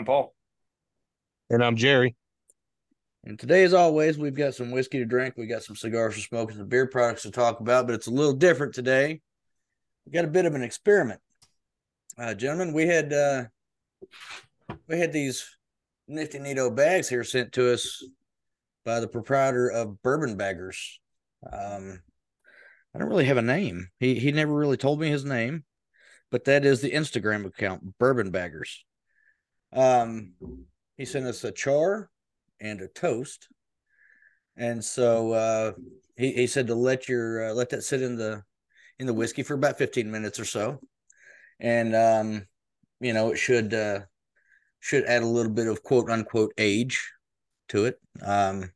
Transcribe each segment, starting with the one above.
I'm Paul. And I'm Jerry. And today, as always, we've got some whiskey to drink. We got some cigars to smoke and some beer products to talk about, but it's a little different today. We got a bit of an experiment. Uh, gentlemen, we had uh, we had these nifty neato bags here sent to us by the proprietor of Bourbon Baggers. Um, I don't really have a name. He he never really told me his name, but that is the Instagram account, Bourbon Baggers. Um, he sent us a char and a toast, and so uh, he he said to let your uh, let that sit in the in the whiskey for about fifteen minutes or so, and um, you know it should uh, should add a little bit of quote unquote age to it. Um,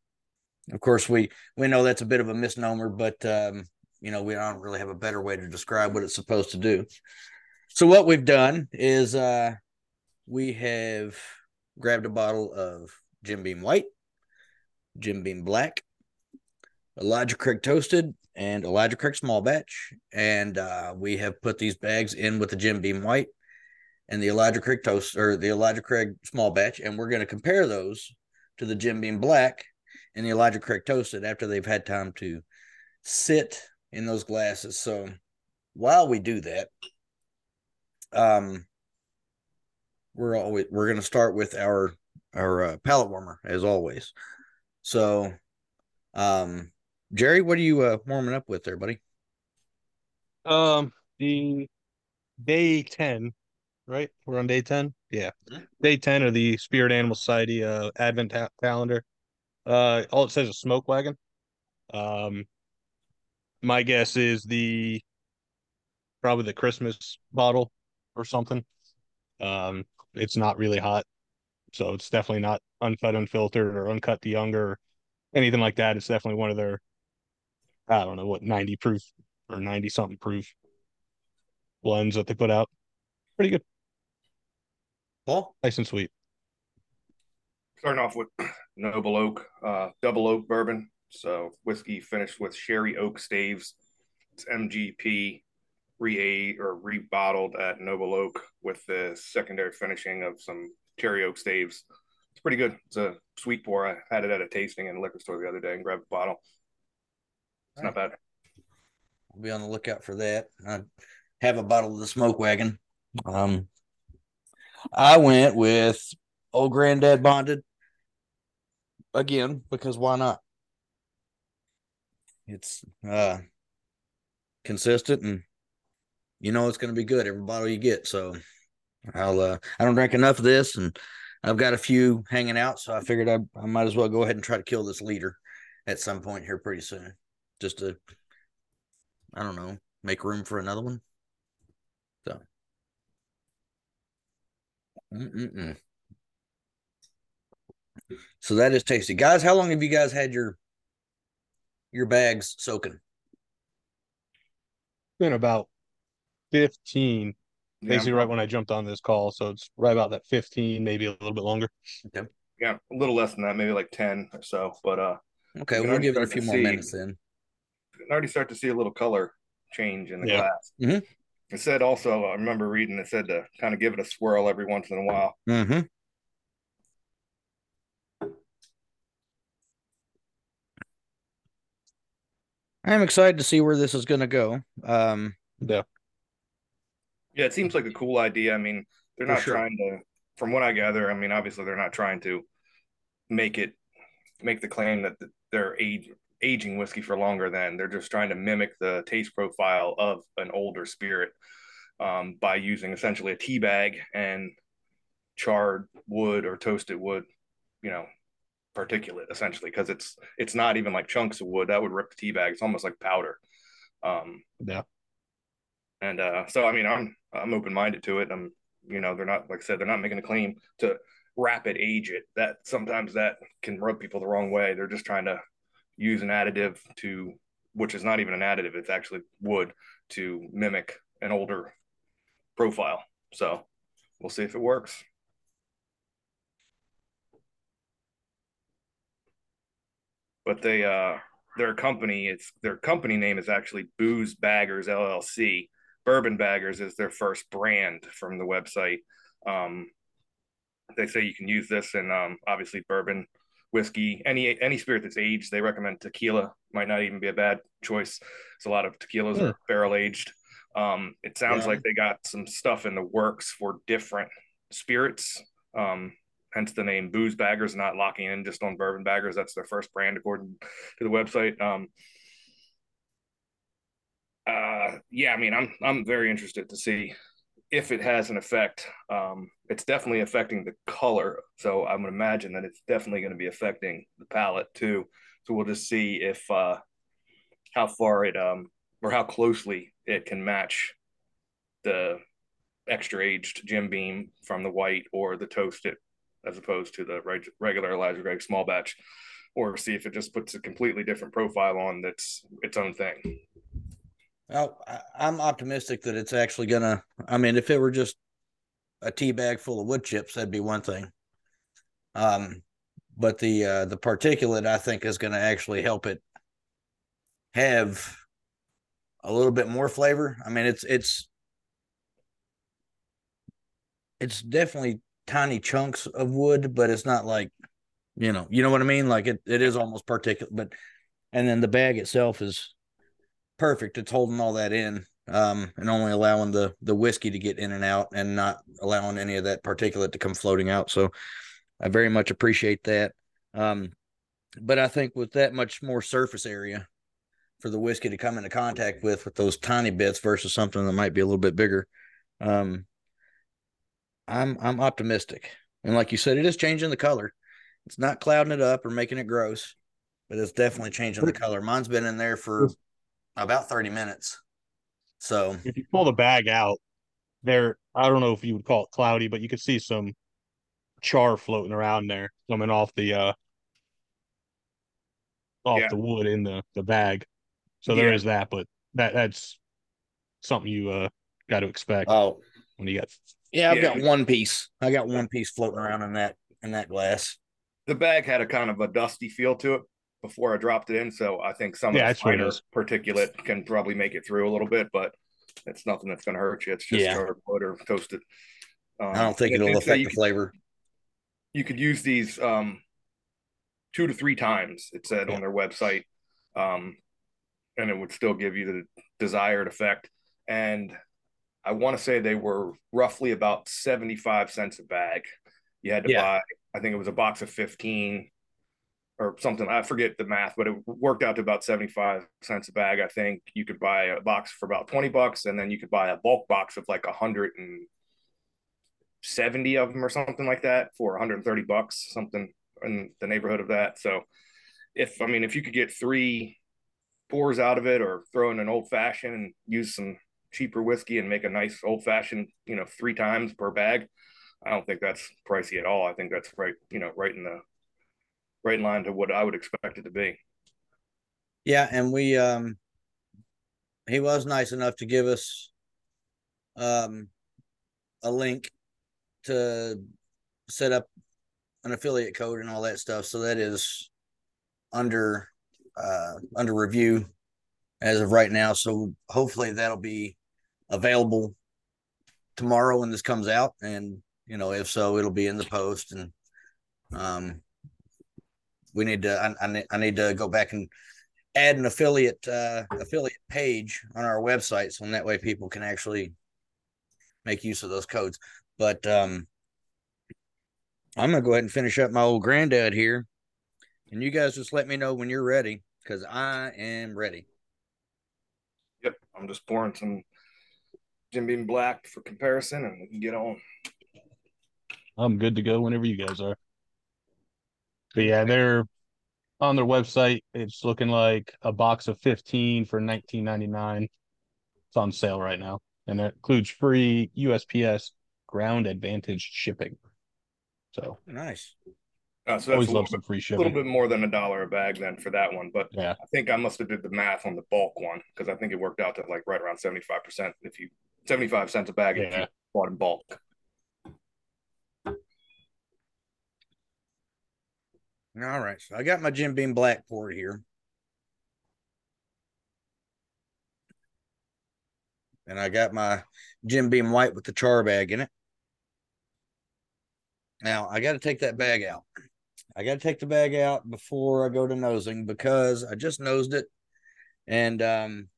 of course, we we know that's a bit of a misnomer, but um, you know we don't really have a better way to describe what it's supposed to do. So what we've done is uh, we have grabbed a bottle of Jim Beam White, Jim Beam Black, Elijah Craig Toasted, and Elijah Craig Small Batch, and uh, we have put these bags in with the Jim Beam White and the Elijah Craig Toast or the Elijah Craig Small Batch, and we're going to compare those to the Jim Beam Black and the Elijah Craig Toasted after they've had time to sit in those glasses. So while we do that, um, we're always we're going to start with our our uh, palate warmer as always. So, um, Jerry, what are you uh, warming up with there, buddy? Um, the day ten, right? We're on day ten. Yeah, mm-hmm. day ten of the Spirit Animal Society uh Advent ta- calendar. Uh, all it says is smoke wagon. Um, my guess is the probably the Christmas bottle or something. Um, it's not really hot, so it's definitely not uncut, unfiltered, or uncut the younger, or anything like that. It's definitely one of their, I don't know what ninety proof or ninety something proof blends that they put out. Pretty good. Paul, nice and sweet. Starting off with Noble Oak, uh, double oak bourbon. So whiskey finished with sherry oak staves. It's MGP re ate or rebottled at Noble Oak with the secondary finishing of some sherry oak staves. It's pretty good. It's a sweet pour. I had it at a tasting in a liquor store the other day and grabbed a bottle. It's not bad. I'll be on the lookout for that. I have a bottle of the smoke wagon. Um, I went with old granddad bonded again because why not? It's uh consistent and you know it's going to be good every bottle you get. So I'll uh, I don't drink enough of this, and I've got a few hanging out, so I figured I, I might as well go ahead and try to kill this leader at some point here pretty soon, just to I don't know make room for another one. So. Mm-mm-mm. So that is tasty, guys. How long have you guys had your your bags soaking? Been about 15 basically right when I jumped on this call. So it's right about that 15, maybe a little bit longer. Okay. Yeah, a little less than that, maybe like 10 or so. But uh okay, we'll give it a few more see, minutes then. You can already start to see a little color change in the yeah. glass. Mm-hmm. It said also, I remember reading it said to kind of give it a swirl every once in a while. Mm-hmm. I'm excited to see where this is going to go. Um, yeah. Yeah, it seems like a cool idea. I mean, they're not sure. trying to, from what I gather, I mean, obviously they're not trying to make it, make the claim that they're age, aging whiskey for longer than they're just trying to mimic the taste profile of an older spirit um, by using essentially a tea bag and charred wood or toasted wood, you know, particulate essentially because it's it's not even like chunks of wood that would rip the tea bag. It's almost like powder. Um, yeah. And uh, so, I mean, I'm I'm open minded to it. I'm, you know, they're not like I said, they're not making a claim to rapid age it. That sometimes that can rub people the wrong way. They're just trying to use an additive to, which is not even an additive. It's actually wood to mimic an older profile. So we'll see if it works. But they uh their company it's their company name is actually Booze Baggers LLC Bourbon Baggers is their first brand from the website. Um, they say you can use this and um, obviously bourbon, whiskey, any any spirit that's aged. They recommend tequila. Might not even be a bad choice. It's a lot of tequilas yeah. are barrel aged. Um, it sounds yeah. like they got some stuff in the works for different spirits. Um, hence the name Booze Baggers, not locking in just on Bourbon Baggers. That's their first brand according to the website. Um, uh, yeah, I mean, I'm I'm very interested to see if it has an effect. Um, it's definitely affecting the color, so I would imagine that it's definitely going to be affecting the palate too. So we'll just see if uh, how far it um or how closely it can match the extra aged Jim Beam from the white or the toasted as opposed to the reg- regular Elijah Craig small batch, or see if it just puts a completely different profile on that's its own thing. Well, I'm optimistic that it's actually gonna. I mean, if it were just a tea bag full of wood chips, that'd be one thing. Um, but the uh, the particulate, I think, is going to actually help it have a little bit more flavor. I mean, it's it's it's definitely tiny chunks of wood, but it's not like you know, you know what I mean? Like it, it is almost particulate, but and then the bag itself is perfect. It's holding all that in, um, and only allowing the the whiskey to get in and out, and not allowing any of that particulate to come floating out. So, I very much appreciate that. Um, but I think with that much more surface area for the whiskey to come into contact with, with those tiny bits versus something that might be a little bit bigger, um, I'm I'm optimistic. And like you said, it is changing the color. It's not clouding it up or making it gross, but it's definitely changing the color. Mine's been in there for about 30 minutes. So if you pull the bag out, there I don't know if you would call it cloudy, but you could see some char floating around there coming off the uh off yeah. the wood in the the bag. So there yeah. is that, but that that's something you uh got to expect. Oh, when you got yeah, I've yeah. got one piece. I got one piece floating around in that in that glass. The bag had a kind of a dusty feel to it before I dropped it in, so I think some yeah, of the finer particulate can probably make it through a little bit, but it's nothing that's going to hurt you. It's just yeah. charcoal or toasted. Um, I don't think it'll affect the flavor. Could, you could use these um, two to three times. It said yeah. on their website, um, and it would still give you the desired effect. And I want to say they were roughly about 75 cents a bag. You had to yeah. buy, I think it was a box of 15 or something. I forget the math, but it worked out to about 75 cents a bag. I think you could buy a box for about 20 bucks and then you could buy a bulk box of like 170 of them or something like that for 130 bucks, something in the neighborhood of that. So if, I mean, if you could get three pours out of it or throw in an old fashioned and use some cheaper whiskey and make a nice old fashioned, you know, three times per bag. I don't think that's pricey at all. I think that's right, you know, right in the right in line to what I would expect it to be. Yeah, and we um he was nice enough to give us um a link to set up an affiliate code and all that stuff. So that is under uh under review as of right now. So hopefully that'll be available tomorrow when this comes out and you know if so it'll be in the post and um we need to I, I, need, I need to go back and add an affiliate uh affiliate page on our website so in that way people can actually make use of those codes but um i'm gonna go ahead and finish up my old granddad here and you guys just let me know when you're ready because i am ready yep i'm just pouring some Jim Beam Black for comparison, and we can get on. I'm good to go whenever you guys are. But yeah, they're on their website. It's looking like a box of 15 for 19.99. It's on sale right now, and it includes free USPS ground advantage shipping. So nice. Uh, so always love some free shipping. A little bit more than a dollar a bag then for that one, but yeah, I think I must have did the math on the bulk one because I think it worked out to like right around seventy five percent if you 75 cents a bag yeah. if you bought in bulk. All right. So I got my Jim Beam Black poured here. and I got my Jim Beam white with the char bag in it. Now I got to take that bag out. I got to take the bag out before I go to nosing because I just nosed it, and um,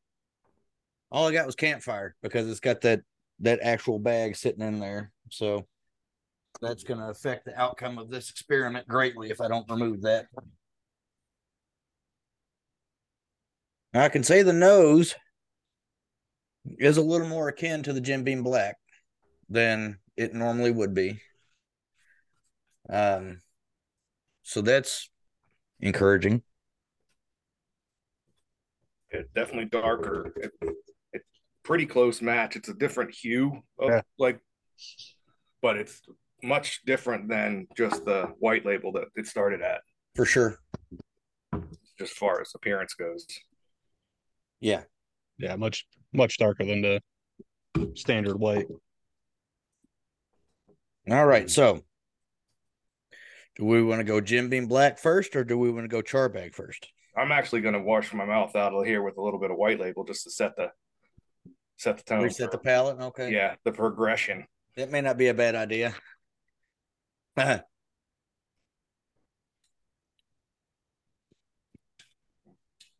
all I got was campfire because it's got that that actual bag sitting in there. So that's going to affect the outcome of this experiment greatly if I don't remove that. I can say the nose is a little more akin to the Jim Beam Black than it normally would be. Um, so that's encouraging. It's definitely darker. It, it's pretty close match. It's a different hue of yeah. like, but it's much different than just the white label that it started at. For sure. Just as far as appearance goes. Yeah. Yeah, much much darker than the standard white. All right, so do we want to go Jim Beam Black first, or do we want to go Charbag first? I'm actually going to wash my mouth out of here with a little bit of white label just to set the set the tone. Reset for, the palate. Okay. Yeah, the progression. It may not be a bad idea. Uh-huh.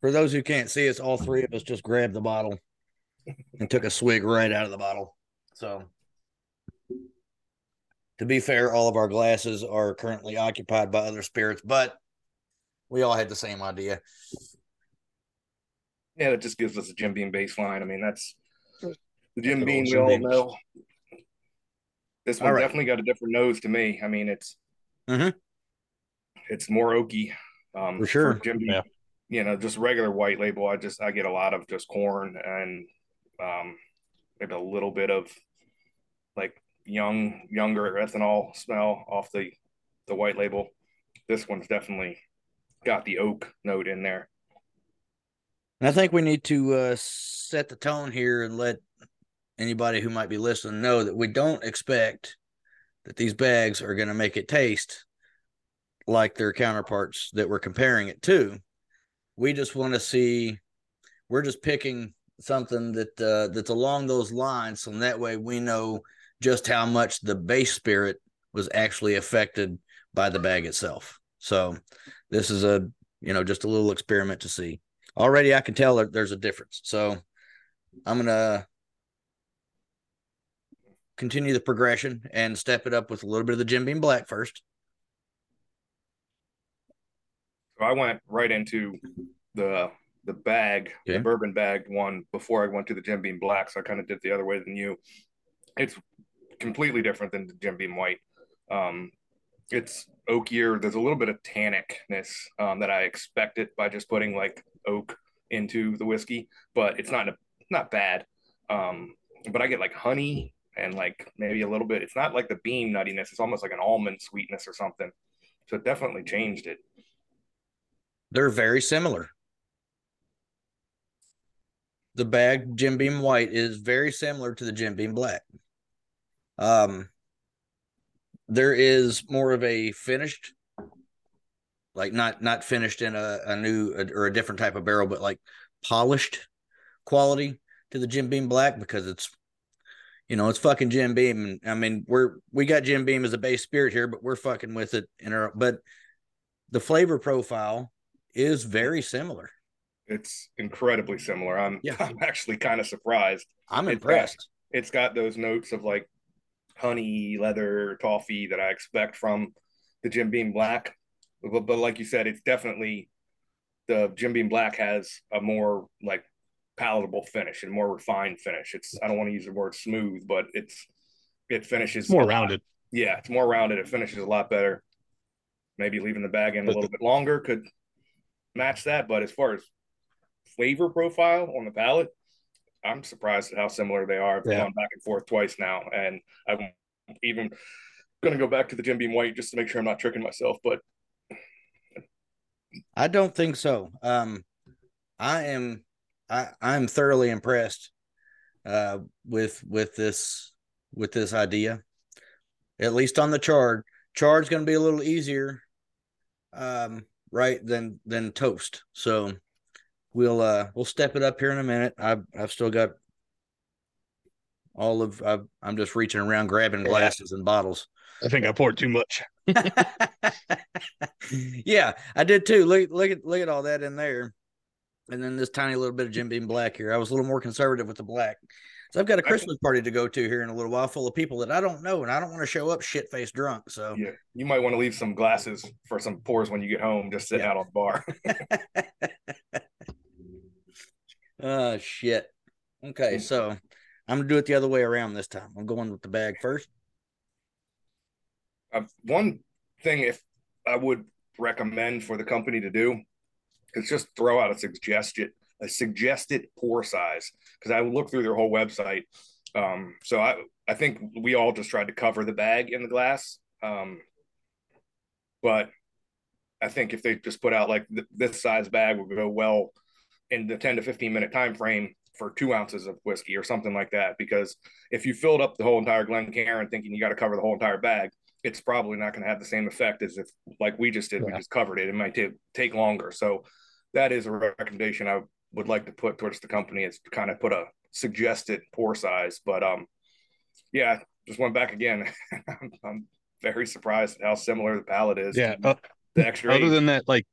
For those who can't see us, all three of us just grabbed the bottle and took a swig right out of the bottle. So, to be fair, all of our glasses are currently occupied by other spirits, but we all had the same idea. Yeah, that just gives us a Jim Beam baseline. I mean, that's the Jim Beam we all know. This one right. definitely got a different nose to me. I mean, it's mm-hmm. it's more oaky. Um, for sure. For Jim yeah. You know, just regular white label. I just I get a lot of just corn and um, maybe a little bit of like young younger ethanol smell off the the white label. This one's definitely got the oak note in there. And I think we need to uh, set the tone here and let anybody who might be listening know that we don't expect that these bags are going to make it taste like their counterparts that we're comparing it to. We just want to see. We're just picking something that uh, that's along those lines, so that way we know just how much the base spirit was actually affected by the bag itself. So this is a you know just a little experiment to see. Already, I can tell there's a difference. So I'm gonna continue the progression and step it up with a little bit of the Jim Beam Black first. So I went right into the the bag, okay. the bourbon bag one before I went to the Jim Beam Black. So I kind of did the other way than you. It's completely different than the Jim Beam White. Um, it's oakier. There's a little bit of tannicness um, that I expected by just putting like oak into the whiskey, but it's not a, not bad. Um, but I get like honey and like maybe a little bit. It's not like the bean nuttiness. It's almost like an almond sweetness or something. So it definitely changed it. They're very similar. The bag Jim Beam White is very similar to the Jim Beam Black. Um, there is more of a finished, like not not finished in a, a new or a different type of barrel, but like polished quality to the Jim Beam Black because it's you know, it's fucking Jim Beam. And I mean, we're we got Jim Beam as a base spirit here, but we're fucking with it in our but the flavor profile is very similar. It's incredibly similar. I'm yeah. I'm actually kind of surprised. I'm impressed. It's got, it's got those notes of like honey, leather, toffee that I expect from the Jim Beam Black. But, but like you said, it's definitely the Jim Beam Black has a more like palatable finish and more refined finish. It's I don't want to use the word smooth, but it's it finishes more rounded. Yeah, it's more rounded. It finishes a lot better. Maybe leaving the bag in a little the, bit longer could match that. But as far as flavor profile on the palate, I'm surprised at how similar they are. I've yeah. gone back and forth twice now, and I'm even going to go back to the Jim Beam White just to make sure I'm not tricking myself. But I don't think so. Um, I am I I'm thoroughly impressed uh, with with this with this idea. At least on the chard, chard's going to be a little easier, um, right than than toast. So we'll uh we'll step it up here in a minute. I've I've still got all of i am just reaching around grabbing glasses and bottles. I think I poured too much. yeah, I did too. Look, look at look at all that in there, and then this tiny little bit of Jim Beam Black here. I was a little more conservative with the black. So I've got a Christmas party to go to here in a little while, full of people that I don't know, and I don't want to show up shit faced drunk. So yeah, you might want to leave some glasses for some pours when you get home, just sitting yeah. out on the bar. oh shit. Okay, so I'm gonna do it the other way around this time. I'm going with the bag first. Uh, one thing, if I would recommend for the company to do, just throw out a suggestion a suggested pour size because I looked through their whole website. Um, so I I think we all just tried to cover the bag in the glass. Um, but I think if they just put out like th- this size bag would go well in the 10 to 15 minute time frame for two ounces of whiskey or something like that. Because if you filled up the whole entire Glencairn thinking you got to cover the whole entire bag, it's probably not going to have the same effect as if like we just did. Yeah. We just covered it. It might t- take longer. So that is a recommendation I would like to put towards the company is to kind of put a suggested pour size. But um, yeah, just went back again. I'm, very surprised how similar the palate is. Yeah, uh, the extra. Other than that, like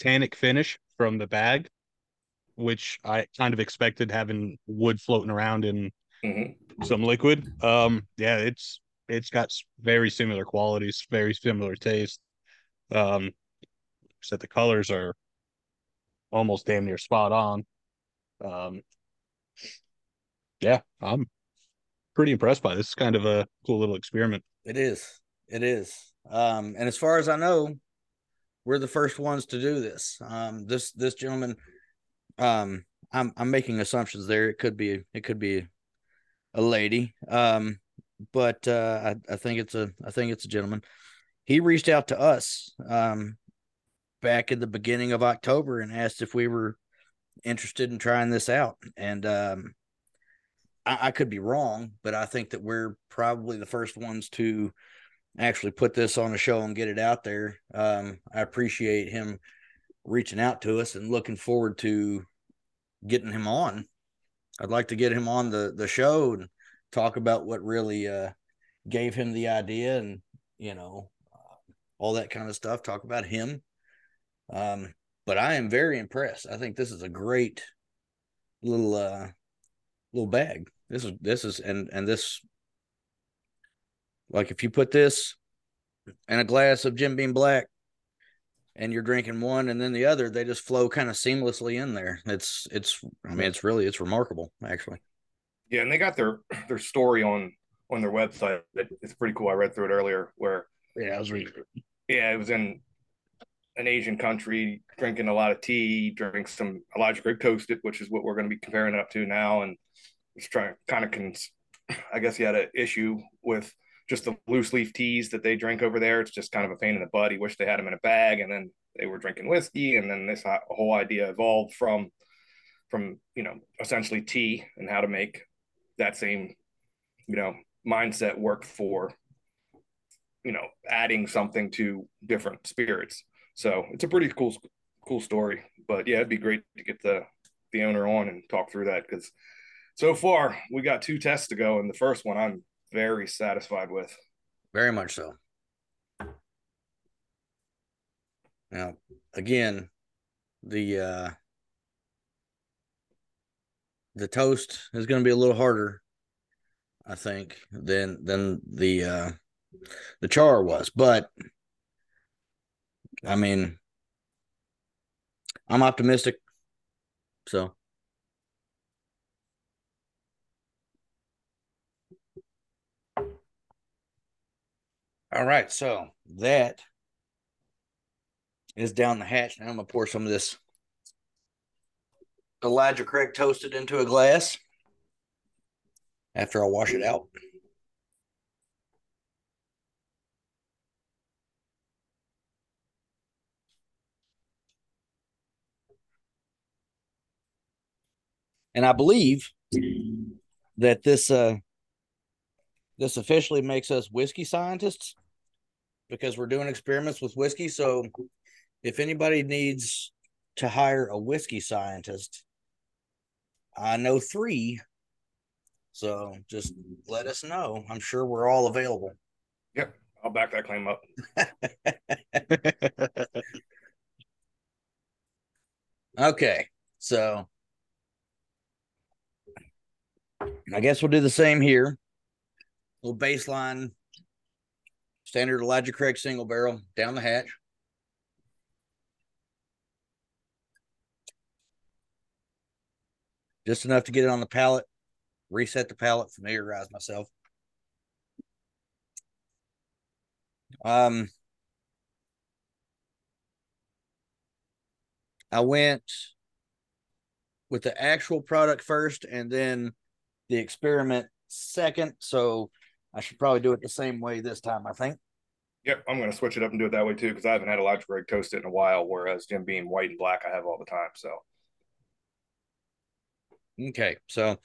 tannic finish from the bag, which I kind of expected having wood floating around in mm-hmm. some liquid. Um, yeah, it's it's got very similar qualities, very similar taste. Um, except the colors are almost damn near spot on. Um, yeah, I'm pretty impressed by this. It's kind of a cool little experiment. It is. It is. Um, and as far as I know, we're the first ones to do this. Um, this this gentleman, um, I'm I'm making assumptions there. It could be it could be a lady. Um, but uh, I, I think it's a I think it's a gentleman. He reached out to us um, back in the beginning of October and asked if we were interested in trying this out. And um, I, I could be wrong, but I think that we're probably the first ones to actually put this on a show and get it out there. Um, I appreciate him reaching out to us and looking forward to getting him on. I'd like to get him on the the show and talk about what really uh, gave him the idea and you know all that kind of stuff. Talk about him um, but I am very impressed. I think this is a great little uh little bag. This is this is and and this like if you put this in a glass of Jim Beam Black and you're drinking one and then the other, they just flow kind of seamlessly in there. It's it's I mean it's really it's remarkable actually. Yeah, and they got their their story on on their website. That it's pretty cool. I read through it earlier where yeah, I was reading. Yeah, it was in an Asian country, drinking a lot of tea, drink some Elijah Craig toasted, which is what we're going to be comparing it up to now. And just trying kind of, cons- I guess he had an issue with just the loose leaf teas that they drink over there. It's just kind of a pain in the butt. He wished they had them in a bag, and then they were drinking whiskey, and then this whole idea evolved from from you know essentially tea and how to make that same you know mindset work for you know adding something to different spirits so it's a pretty cool cool story. But yeah, it'd be great to get the the owner on and talk through that because so far we got two tests to go, and the first one I'm very satisfied with. Very much so. Now, again, the uh the toast is going to be a little harder, I think, than than the uh the char was, but I mean, I'm optimistic. So. All right, so that is down the hatch. Now I'm gonna pour some of this Elijah Craig toasted into a glass after I wash it out. And I believe that this uh this officially makes us whiskey scientists because we're doing experiments with whiskey. So if anybody needs to hire a whiskey scientist, I know three So just let us know. I'm sure we're all available. Yep. I'll back that claim up. okay. So I guess we'll do the same here. Little baseline standard Elijah Craig single barrel down the hatch. Just enough to get it on the palate, reset the palate, familiarize myself. Um, I went with the actual product first and then the experiment second. So I should probably do it the same way this time, I think. Yep, I'm going to switch it up and do it that way too because I haven't had Elijah Craig toasted in a while, whereas Jim Beam white and black I have all the time. So, okay, so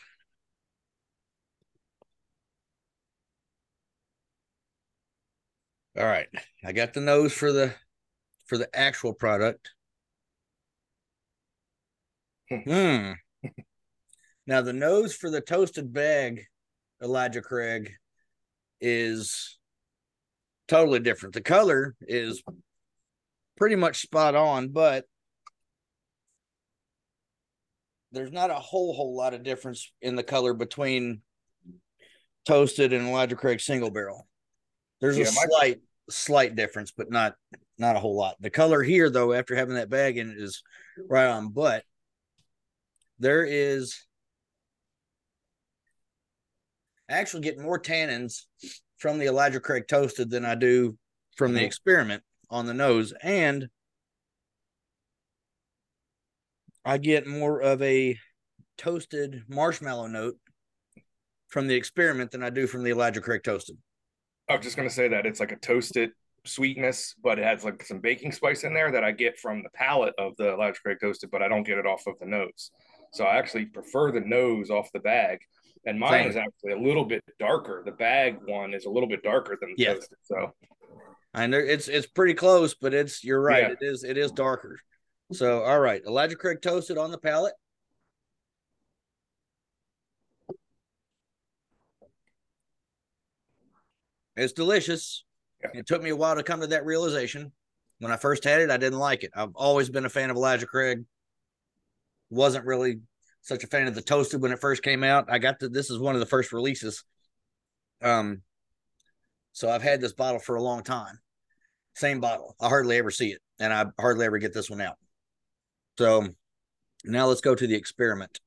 all right, I got the nose for the for the actual product. hmm. Now the nose for the toasted bag, Elijah Craig, is totally different. The color is pretty much spot on, but there's not a whole whole lot of difference in the color between toasted and Elijah Craig single barrel. There's yeah, a slight my... slight difference, but not not a whole lot. The color here, though, after having that bag in it, is right on. But there is actually get more tannins from the Elijah Craig toasted than I do from the mm-hmm. experiment on the nose. And I get more of a toasted marshmallow note from the experiment than I do from the Elijah Craig toasted. I was just going to say that it's like a toasted sweetness, but it has like some baking spice in there that I get from the palate of the Elijah Craig toasted, but I don't get it off of the nose. So I actually prefer the nose off the bag and mine Same. is actually a little bit darker. The bag one is a little bit darker than the yeah. toasted. So, I know it's it's pretty close, but it's you're right. Yeah. It is it is darker. So, all right, Elijah Craig toasted on the palate. It's delicious. Yeah. It took me a while to come to that realization. When I first had it, I didn't like it. I've always been a fan of Elijah Craig. Wasn't really such a fan of the toasted when it first came out. I got the this is one of the first releases. Um, so I've had this bottle for a long time. Same bottle. I hardly ever see it, and I hardly ever get this one out. So now let's go to the experiment.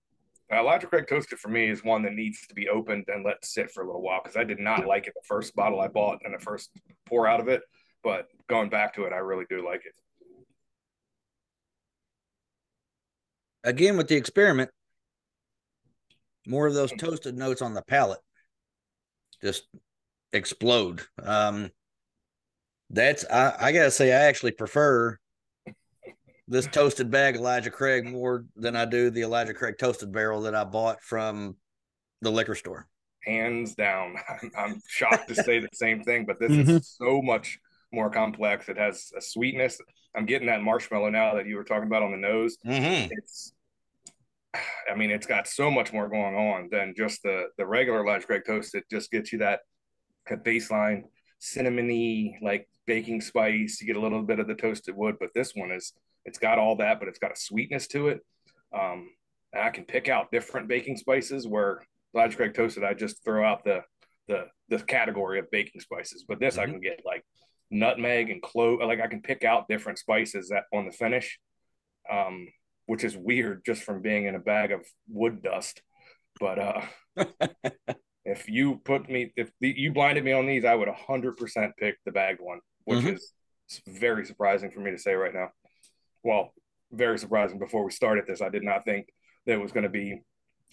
Uh, Elijah Craig Toasted for me is one that needs to be opened and let sit for a little while because I did not like it the first bottle I bought and the first pour out of it. But going back to it, I really do like it. Again, with the experiment, more of those toasted notes on the palate just explode. Um, that's I, I gotta say I actually prefer this toasted bag Elijah Craig more than I do the Elijah Craig toasted barrel that I bought from the liquor store. Hands down, I'm, shocked to say the same thing, but this mm-hmm. is so much more complex. It has a sweetness. I'm getting that marshmallow now that you were talking about on the nose. Mm-hmm. It's I mean, it's got so much more going on than just the the regular Elijah Craig toast. It just gets you that, that baseline cinnamony like baking spice. You get a little bit of the toasted wood, but this one is it's got all that, but it's got a sweetness to it. Um, I can pick out different baking spices where Elijah Craig toasted. I just throw out the the the category of baking spices, but this mm-hmm. I can get like nutmeg and clove. Like I can pick out different spices that on the finish. Um, which is weird just from being in a bag of wood dust. But uh, if you put me, if the, you blinded me on these, I would 100% pick the bagged one, which mm-hmm. is very surprising for me to say right now. Well, very surprising. Before we started this, I did not think that it was going to be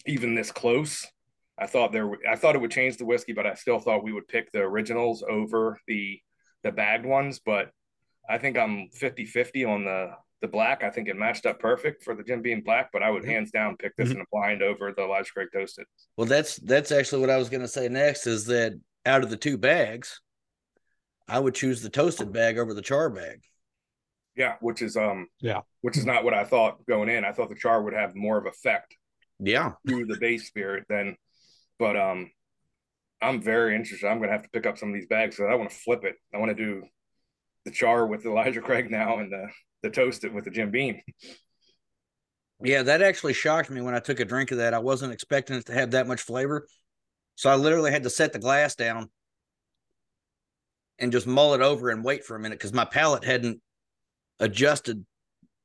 even this close. I thought there, I thought it would change the whiskey, but I still thought we would pick the originals over the the bagged ones. But I think I'm 50 50 on the the black. I think it matched up perfect for the Jim Beam black, but I would hands down pick this mm-hmm. in a blind over the Elijah Craig toasted. Well, that's that's actually what I was going to say next. Is that out of the two bags, I would choose the toasted bag over the char bag. Yeah, which is um yeah, which is not what I thought going in. I thought the char would have more of effect. Yeah, through the base spirit than but um, I'm very interested. I'm have to pick up some of these bags because I want to I'm very interested. I'm gonna have to pick up some of these bags because I want to flip it. I want to do the char with Elijah Craig now and the the toasted with the Jim Beam. Yeah, that actually shocked me when I took a drink of that. I wasn't expecting it to have that much flavor. So I literally had to set the glass down and just mull it over and wait for a minute because my palate hadn't adjusted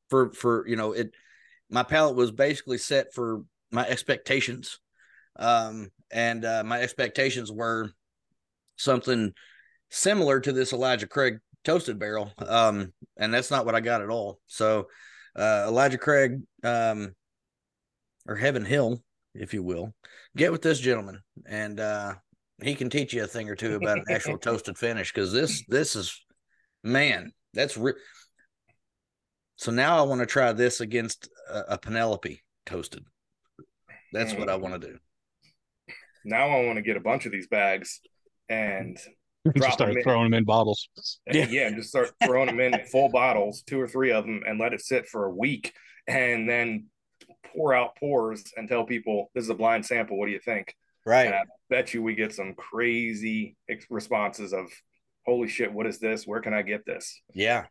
for for you know it my palate was basically set for my expectations um and uh, my expectations were something similar to this elijah craig toasted barrel um and that's not what i got at all. So uh elijah craig um or heaven hill if you will get with this gentleman and uh he can teach you a thing or two about an actual toasted finish because this this is man that's re- so now i want to try this against a, a penelope toasted. That's what i want to do. Now i want to get a bunch of these bags and just start them throwing them in bottles yeah yeah just start throwing them in full bottles two or three of them and let it sit for a week and then pour out pours and tell people this is a blind sample what do you think Right. And I bet you we get some crazy responses of, holy shit, what is this? Where can I get this? Yeah.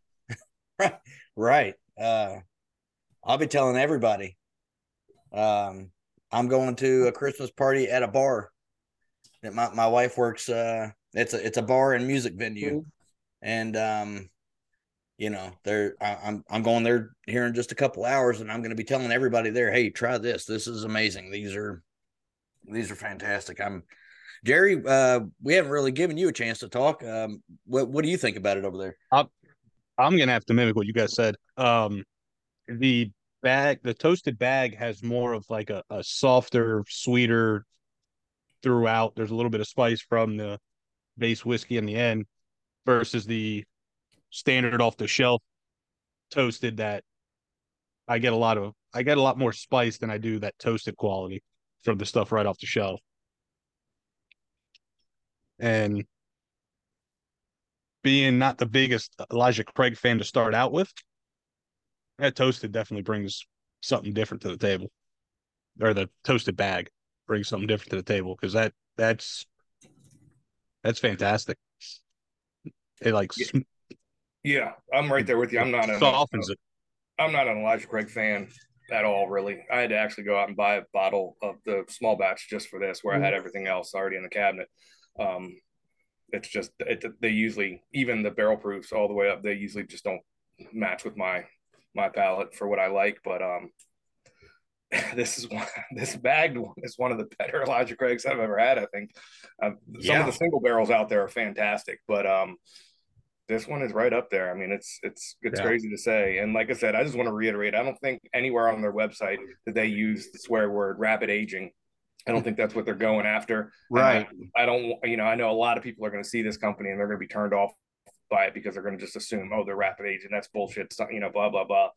right. Uh, I'll be telling everybody. Um, I'm going to a Christmas party at a bar that my, my wife works. Uh, it's a, it's a bar and music venue. Mm-hmm. And, um, you know, they're, I, I'm, I'm going there here in just a couple hours and I'm going to be telling everybody there, Hey, try this. This is amazing. These are, these are fantastic. I'm Jerry. Uh, we haven't really given you a chance to talk. Um, what what do you think about it over there? I'm, I'm gonna have to mimic what you guys said. Um, the bag, the toasted bag, has more of like a, a softer, sweeter throughout. There's a little bit of spice from the base whiskey in the end, versus the standard off the shelf toasted that I get a lot of I get a lot more spice than I do that toasted quality from the stuff right off the shelf. And being not the biggest Elijah Craig fan to start out with, that toasted definitely brings something different to the table. Or the toasted bag brings something different to the table because that that's that's fantastic. It like yeah. yeah, I'm right there with you. I'm not a softens it. I'm not an Elijah Craig fan at all really i had to actually go out and buy a bottle of the small batch just for this where mm-hmm. i had everything else already in the cabinet um, it's just it, they usually even the barrel proofs all the way up they usually just don't match with my my palate for what i like but um this is one this bagged one is one of the better elijah craigs i've ever had i think uh, some yeah. of the single barrels out there are fantastic but um this one is right up there. I mean, it's it's it's yeah. crazy to say. And like I said, I just want to reiterate, I don't think anywhere on their website that they use the swear word rapid aging. I don't think that's what they're going after. Right. I, I, don't, you know, I know a lot of people are going to see this company and they're going to be turned off by it because they're going to just assume, oh, they're rapid aging. That's bullshit. You know, blah blah blah.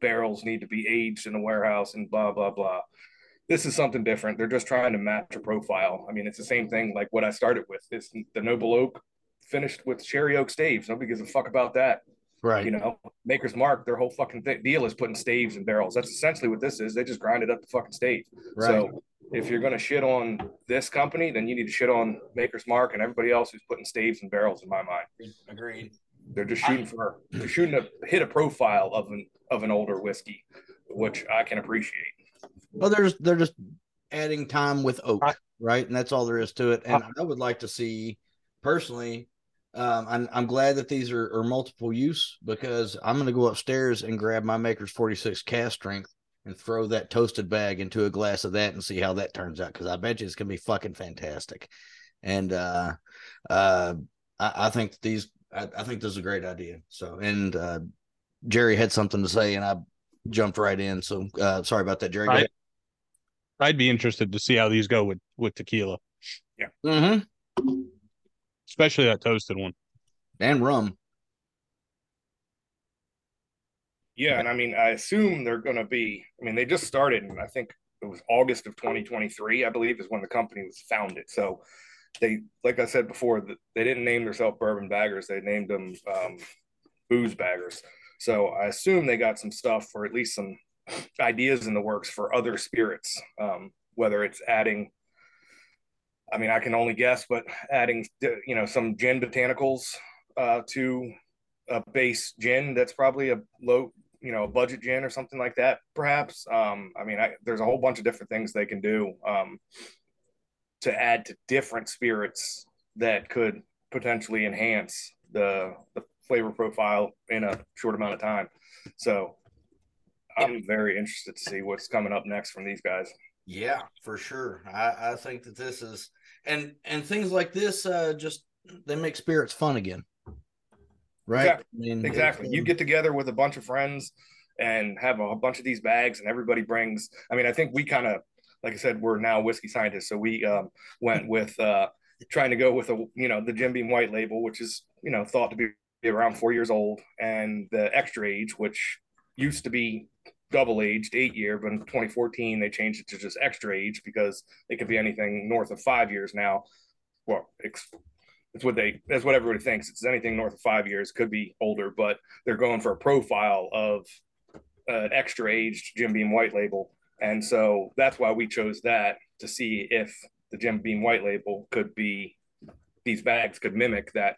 Barrels need to be aged in a warehouse and blah blah blah. This is something different. They're just trying to match a profile. I mean, it's the same thing like what I started with. It's the Noble Oak finished with sherry oak staves. Nobody gives a fuck about that. Right. You know, Maker's Mark, their whole fucking th- deal is putting staves in barrels. That's essentially what this is. They just grinded up the fucking stave. Right. So if you're going to shit on this company, then you need to shit on Maker's Mark and everybody else who's putting staves in barrels. In my mind, agreed. They're just shooting for they're shooting to hit a profile of an of an older whiskey, which I can appreciate. Well, they're just they're just adding time with oak, right? And that's all there is to it. And I would like to see personally um, I'm, I'm glad that these are, are multiple use because I'm going to go upstairs and grab my Maker's 46 cask strength and throw that toasted bag into a glass of that and see how that turns out because I bet you it's going to be fucking fantastic. And uh, uh, I, I think these, I, I, think this is a great idea. So, and uh, Jerry had something to say and I jumped right in. So, uh, sorry about that, Jerry. I, I'd be interested to see how these go with with tequila. Yeah. Mm-hmm especially that toasted one and rum. Yeah, and I mean, I assume they're going to be. I mean, they just started, and I think it was August of 2023, I believe, is when the company was founded. So they, like I said before, they didn't name themselves bourbon baggers; they named them um, booze baggers. So I assume they got some stuff, or at least some ideas in the works for other spirits, um, whether it's adding I mean, I can only guess, but adding you know some gin botanicals uh, to a base gin that's probably a low you know a budget gin or something like that perhaps. Um i mean I, there's a whole bunch of different things they can do um to add to different spirits that could potentially enhance the the flavor profile in a short amount of time so i'm very interested to see what's coming up next from these guys yeah for sure i i think that this is and and things like this uh just they make spirits fun again right? Exactly. I mean, exactly. You get together with a bunch of friends and have a bunch of these bags, and everybody brings. I mean, I think we kind of, like I said, we're now whiskey scientists, so we um, went with uh, trying to go with a you know the Jim Beam White Label, which is you know thought to be around four years old, and the extra age, which used to be double aged eight year, but in 2014 they changed it to just extra age because it could be anything north of five years now. Well, it's what they that's what everybody thinks. It's anything north of five years, could be older, but they're going for a profile of an extra aged Jim Beam white label. And so that's why we chose that to see if the Jim Beam white label could be these bags could mimic that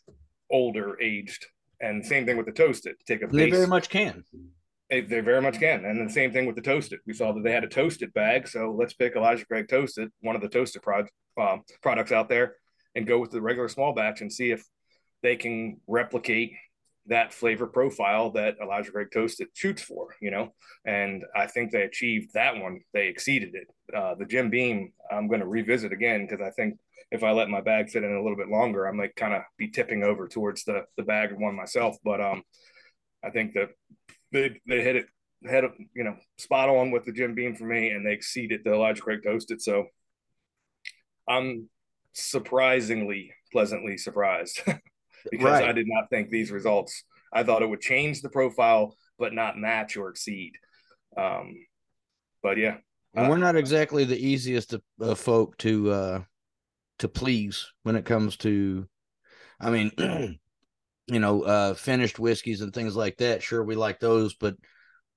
older aged. And same thing with the toasted. Take a base, they very much can. They, they very much can. And the same thing with the toasted. We saw that they had a toasted bag. So let's pick Elijah Craig toasted, one of the toasted prod, um, products out there and go with the regular small batch and see if they can replicate that flavor profile that Elijah Craig Toasted shoots for, you know. And I think they achieved that one. They exceeded it. Uh, the Jim Beam, I'm going to revisit again because I think if I let my bag sit in a little bit longer, I might kind of be tipping over towards the the bag one myself. But um, I think that they they hit it head you know spot on with the Jim Beam for me, and they exceeded the Elijah Craig Toasted. So I'm surprisingly pleasantly surprised because right. I did not think these results. I thought it would change the profile, but not match or exceed. Um, but yeah, and uh, we're not exactly the easiest of, uh, folk to uh, to please when it comes to. I mean, you know, uh, finished whiskeys and things like that. Sure, we like those, but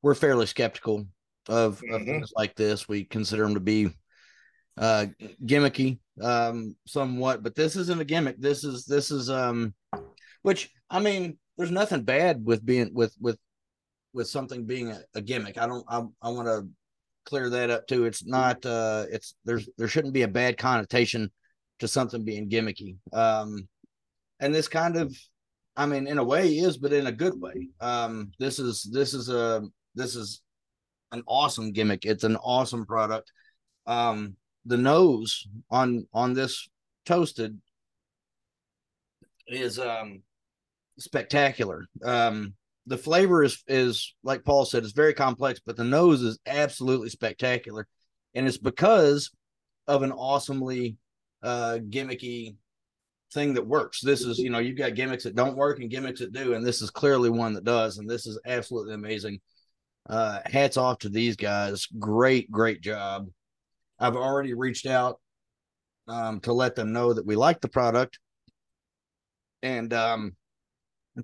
we're fairly skeptical of, mm-hmm. of things like this. We consider them to be uh gimmicky um somewhat but this isn't a gimmick. This is this is um which i mean there's nothing bad with being with with with something being a, a gimmick. I don't i, I want to clear that up too. It's not uh it's there's there shouldn't be a bad connotation to something being gimmicky. Um and this kind of i mean in a way is but in a good way. Um this is this is a this is an awesome gimmick. It's an awesome product. Um the nose on on this toasted is um spectacular. Um the flavor is is like Paul said, it's very complex, but the nose is absolutely spectacular. And it's because of an awesomely uh gimmicky thing that works. This is, you know, you've got gimmicks that don't work and gimmicks that do, and this is clearly one that does, and this is absolutely amazing. Uh hats off to these guys. Great, great job. I've already reached out um, to let them know that we like the product and um,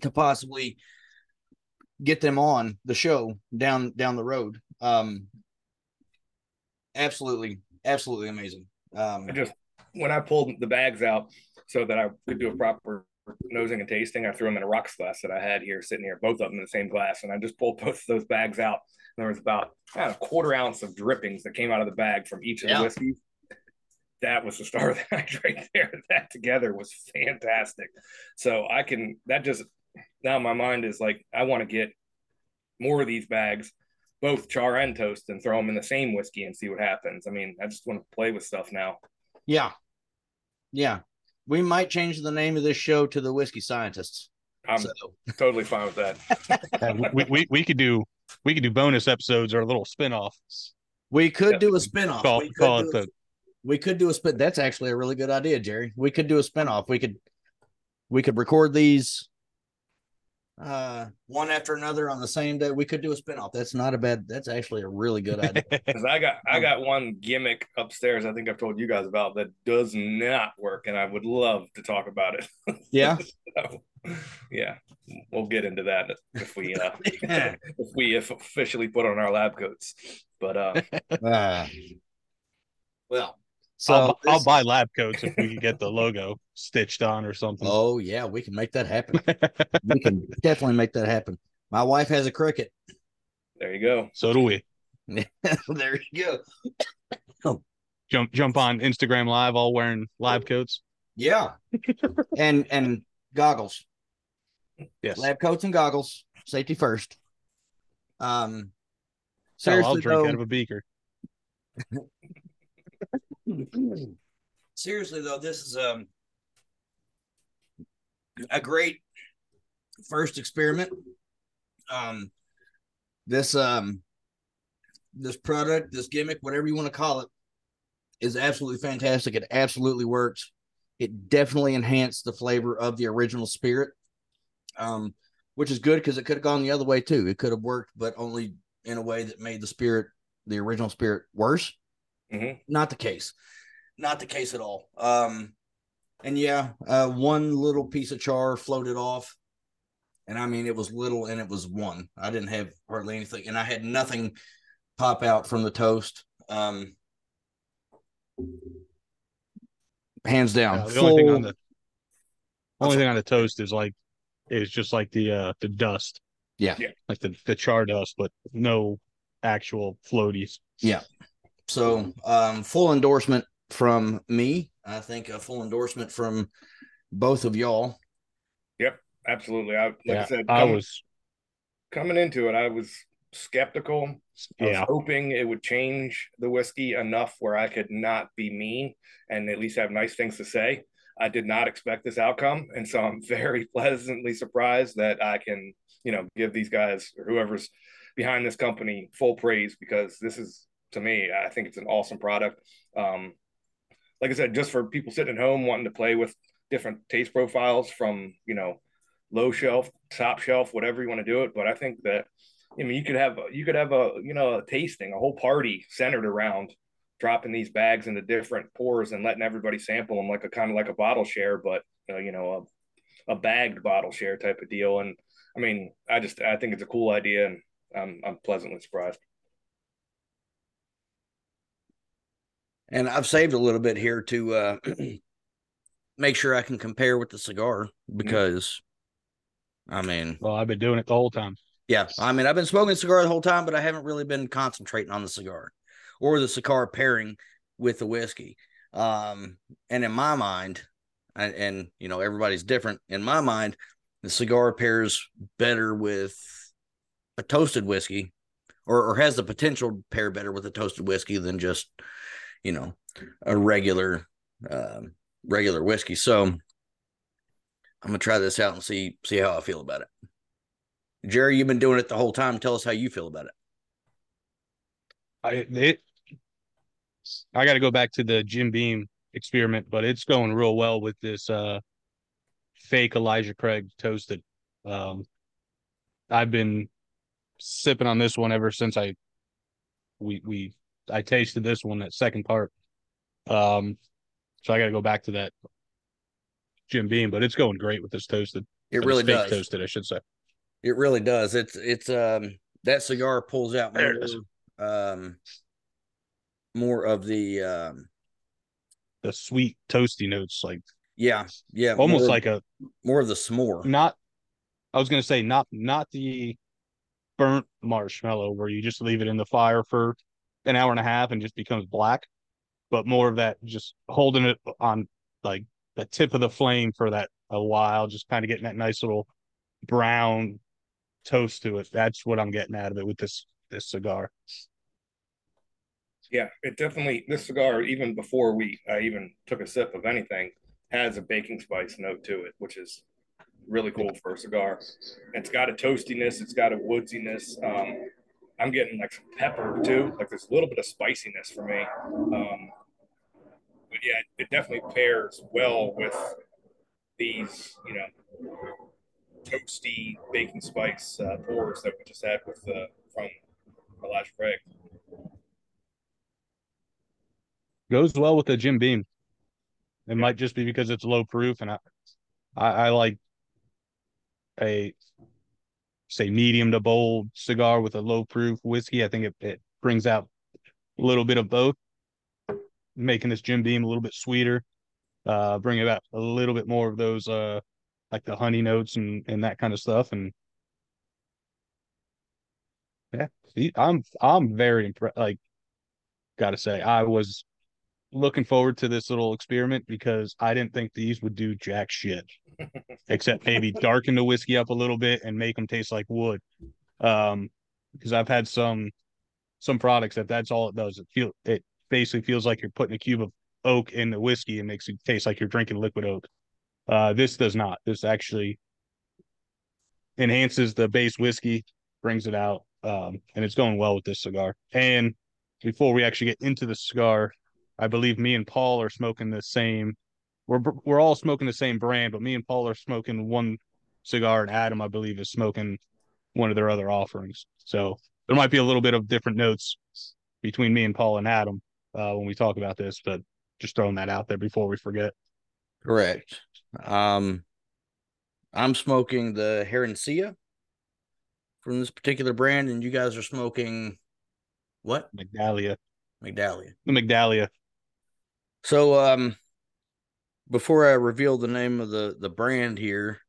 to possibly get them on the show down down the road. Um, absolutely, absolutely amazing. Um, I just when I pulled the bags out so that I could do a proper nosing and tasting, I threw them in a rocks glass that I had here sitting here, both of them in the same glass, and I just pulled both of those bags out there was about a quarter ounce of drippings that came out of the bag from each of yeah. the whiskeys. That was the star of the night right there. That together was fantastic. So I can that just now my mind is like I want to get more of these bags, both char and toast, and throw them in the same whiskey and see what happens. I mean, I just want to play with stuff now. Yeah, yeah. We might change the name of this show to the Whiskey Scientists. I'm so. totally fine with that. we, we we could do we could do bonus episodes or little spin-offs. We could yeah. do a spin-off. Call, we, could call it the... we could do a spin. That's actually a really good idea, Jerry. We could do a spin-off. We could we could record these uh one after another on the same day. We could do a spin-off. That's not a bad that's actually a really good idea. Because I got I got one gimmick upstairs I think I've told you guys about that does not work and I would love to talk about it. Yeah. so, yeah, we'll get into that if we uh, if we officially put on our lab coats. But uh, uh well, So I'll, I'll, buy lab coats if we can get the logo stitched on or something. Oh yeah, we can make that happen. we can definitely make that happen. My wife has a Cricut. There you go. So do we. there you go. Jump jump on Instagram live all wearing lab coats. Yeah. and and goggles. Yes. Lab coats and goggles. Safety first. Um seriously, I'll drink though, out of a beaker. seriously though, this is um a great first experiment. Um this um this product, this gimmick, whatever you want to call it, is absolutely fantastic. It absolutely works. It definitely enhanced the flavor of the original spirit, um, which is good because it could have gone the other way too. It could have worked, but only in a way that made the spirit, the original spirit, worse. Mm-hmm. Not the case. Not the case at all. Um, and yeah, uh, one little piece of char floated off. And I mean, it was little and it was one. I didn't have hardly anything, and I had nothing pop out from the toast. Um, hands down. Yeah, the Full... only thing on the only thing on the toast is like is just like the uh the dust. Yeah. yeah. Like the, the char dust, but no actual floaties. Yeah. So um full endorsement from me. I think a full endorsement from both of y'all. Yep, absolutely. I like yeah, I said, I was coming into it, I was skeptical. I yeah. was hoping it would change the whiskey enough where I could not be mean and at least have nice things to say. I did not expect this outcome, and so I'm very pleasantly surprised that I can, you know, give these guys or whoever's behind this company full praise because this is to me, I think it's an awesome product. Um, like I said, just for people sitting at home wanting to play with different taste profiles from you know low shelf, top shelf, whatever you want to do it. But I think that I mean, you could have you could have a you know a tasting, a whole party centered around dropping these bags into different pours and letting everybody sample them like a kind of like a bottle share, but uh, you know a, a bagged bottle share type of deal. And I mean, I just I think it's a cool idea, and I'm I'm pleasantly surprised. And I've saved a little bit here to uh, make sure I can compare with the cigar because, mm-hmm. I mean, well, I've been doing it the whole time. Yeah, I mean, I've been smoking cigar the whole time, but I haven't really been concentrating on the cigar or the cigar pairing with the whiskey. Um, and in my mind, and, and you know, everybody's different. In my mind, the cigar pairs better with a toasted whiskey, or or has the potential to pair better with a toasted whiskey than just, you know, a regular, um, regular whiskey. So I'm gonna try this out and see see how I feel about it. Jerry, you've been doing it the whole time. Tell us how you feel about it. I it, I got to go back to the Jim Beam experiment, but it's going real well with this uh fake Elijah Craig toasted. Um, I've been sipping on this one ever since I we we I tasted this one that second part. Um, so I got to go back to that Jim Beam, but it's going great with this toasted. It really does. Toasted, I should say. It really does. It's it's um that cigar pulls out more um more of the um the sweet toasty notes like yeah yeah almost more, like a more of the s'more not i was gonna say not not the burnt marshmallow where you just leave it in the fire for an hour and a half and just becomes black but more of that just holding it on like the tip of the flame for that a while just kind of getting that nice little brown toast to it. That's what I'm getting out of it with this this cigar. Yeah, it definitely this cigar even before we I even took a sip of anything has a baking spice note to it, which is really cool for a cigar. It's got a toastiness, it's got a woodsiness. Um, I'm getting like some pepper too, like there's a little bit of spiciness for me. Um, but yeah, it definitely pairs well with these, you know, toasty baking spice uh, pours that we just had with uh, from Elijah Craig. Goes well with the Jim Beam. It yeah. might just be because it's low proof, and I, I, I like a say medium to bold cigar with a low proof whiskey. I think it, it brings out a little bit of both. making this Jim Beam a little bit sweeter, uh, bringing about a little bit more of those uh, like the honey notes and and that kind of stuff. And yeah, I'm I'm very impressed. Like, gotta say, I was looking forward to this little experiment because I didn't think these would do jack shit, except maybe darken the whiskey up a little bit and make them taste like wood. Um, because I've had some some products that that's all it does. It feel it basically feels like you're putting a cube of oak in the whiskey and makes it taste like you're drinking liquid oak. Uh, this does not. This actually enhances the base whiskey, brings it out, um, and it's going well with this cigar. And before we actually get into the cigar, I believe me and Paul are smoking the same. We're we're all smoking the same brand, but me and Paul are smoking one cigar, and Adam, I believe, is smoking one of their other offerings. So there might be a little bit of different notes between me and Paul and Adam uh, when we talk about this, but just throwing that out there before we forget. Correct. Um, I'm smoking the Herencia from this particular brand, and you guys are smoking what? Migdalia. Migdalia. The Migdalia. So, um, before I reveal the name of the the brand here,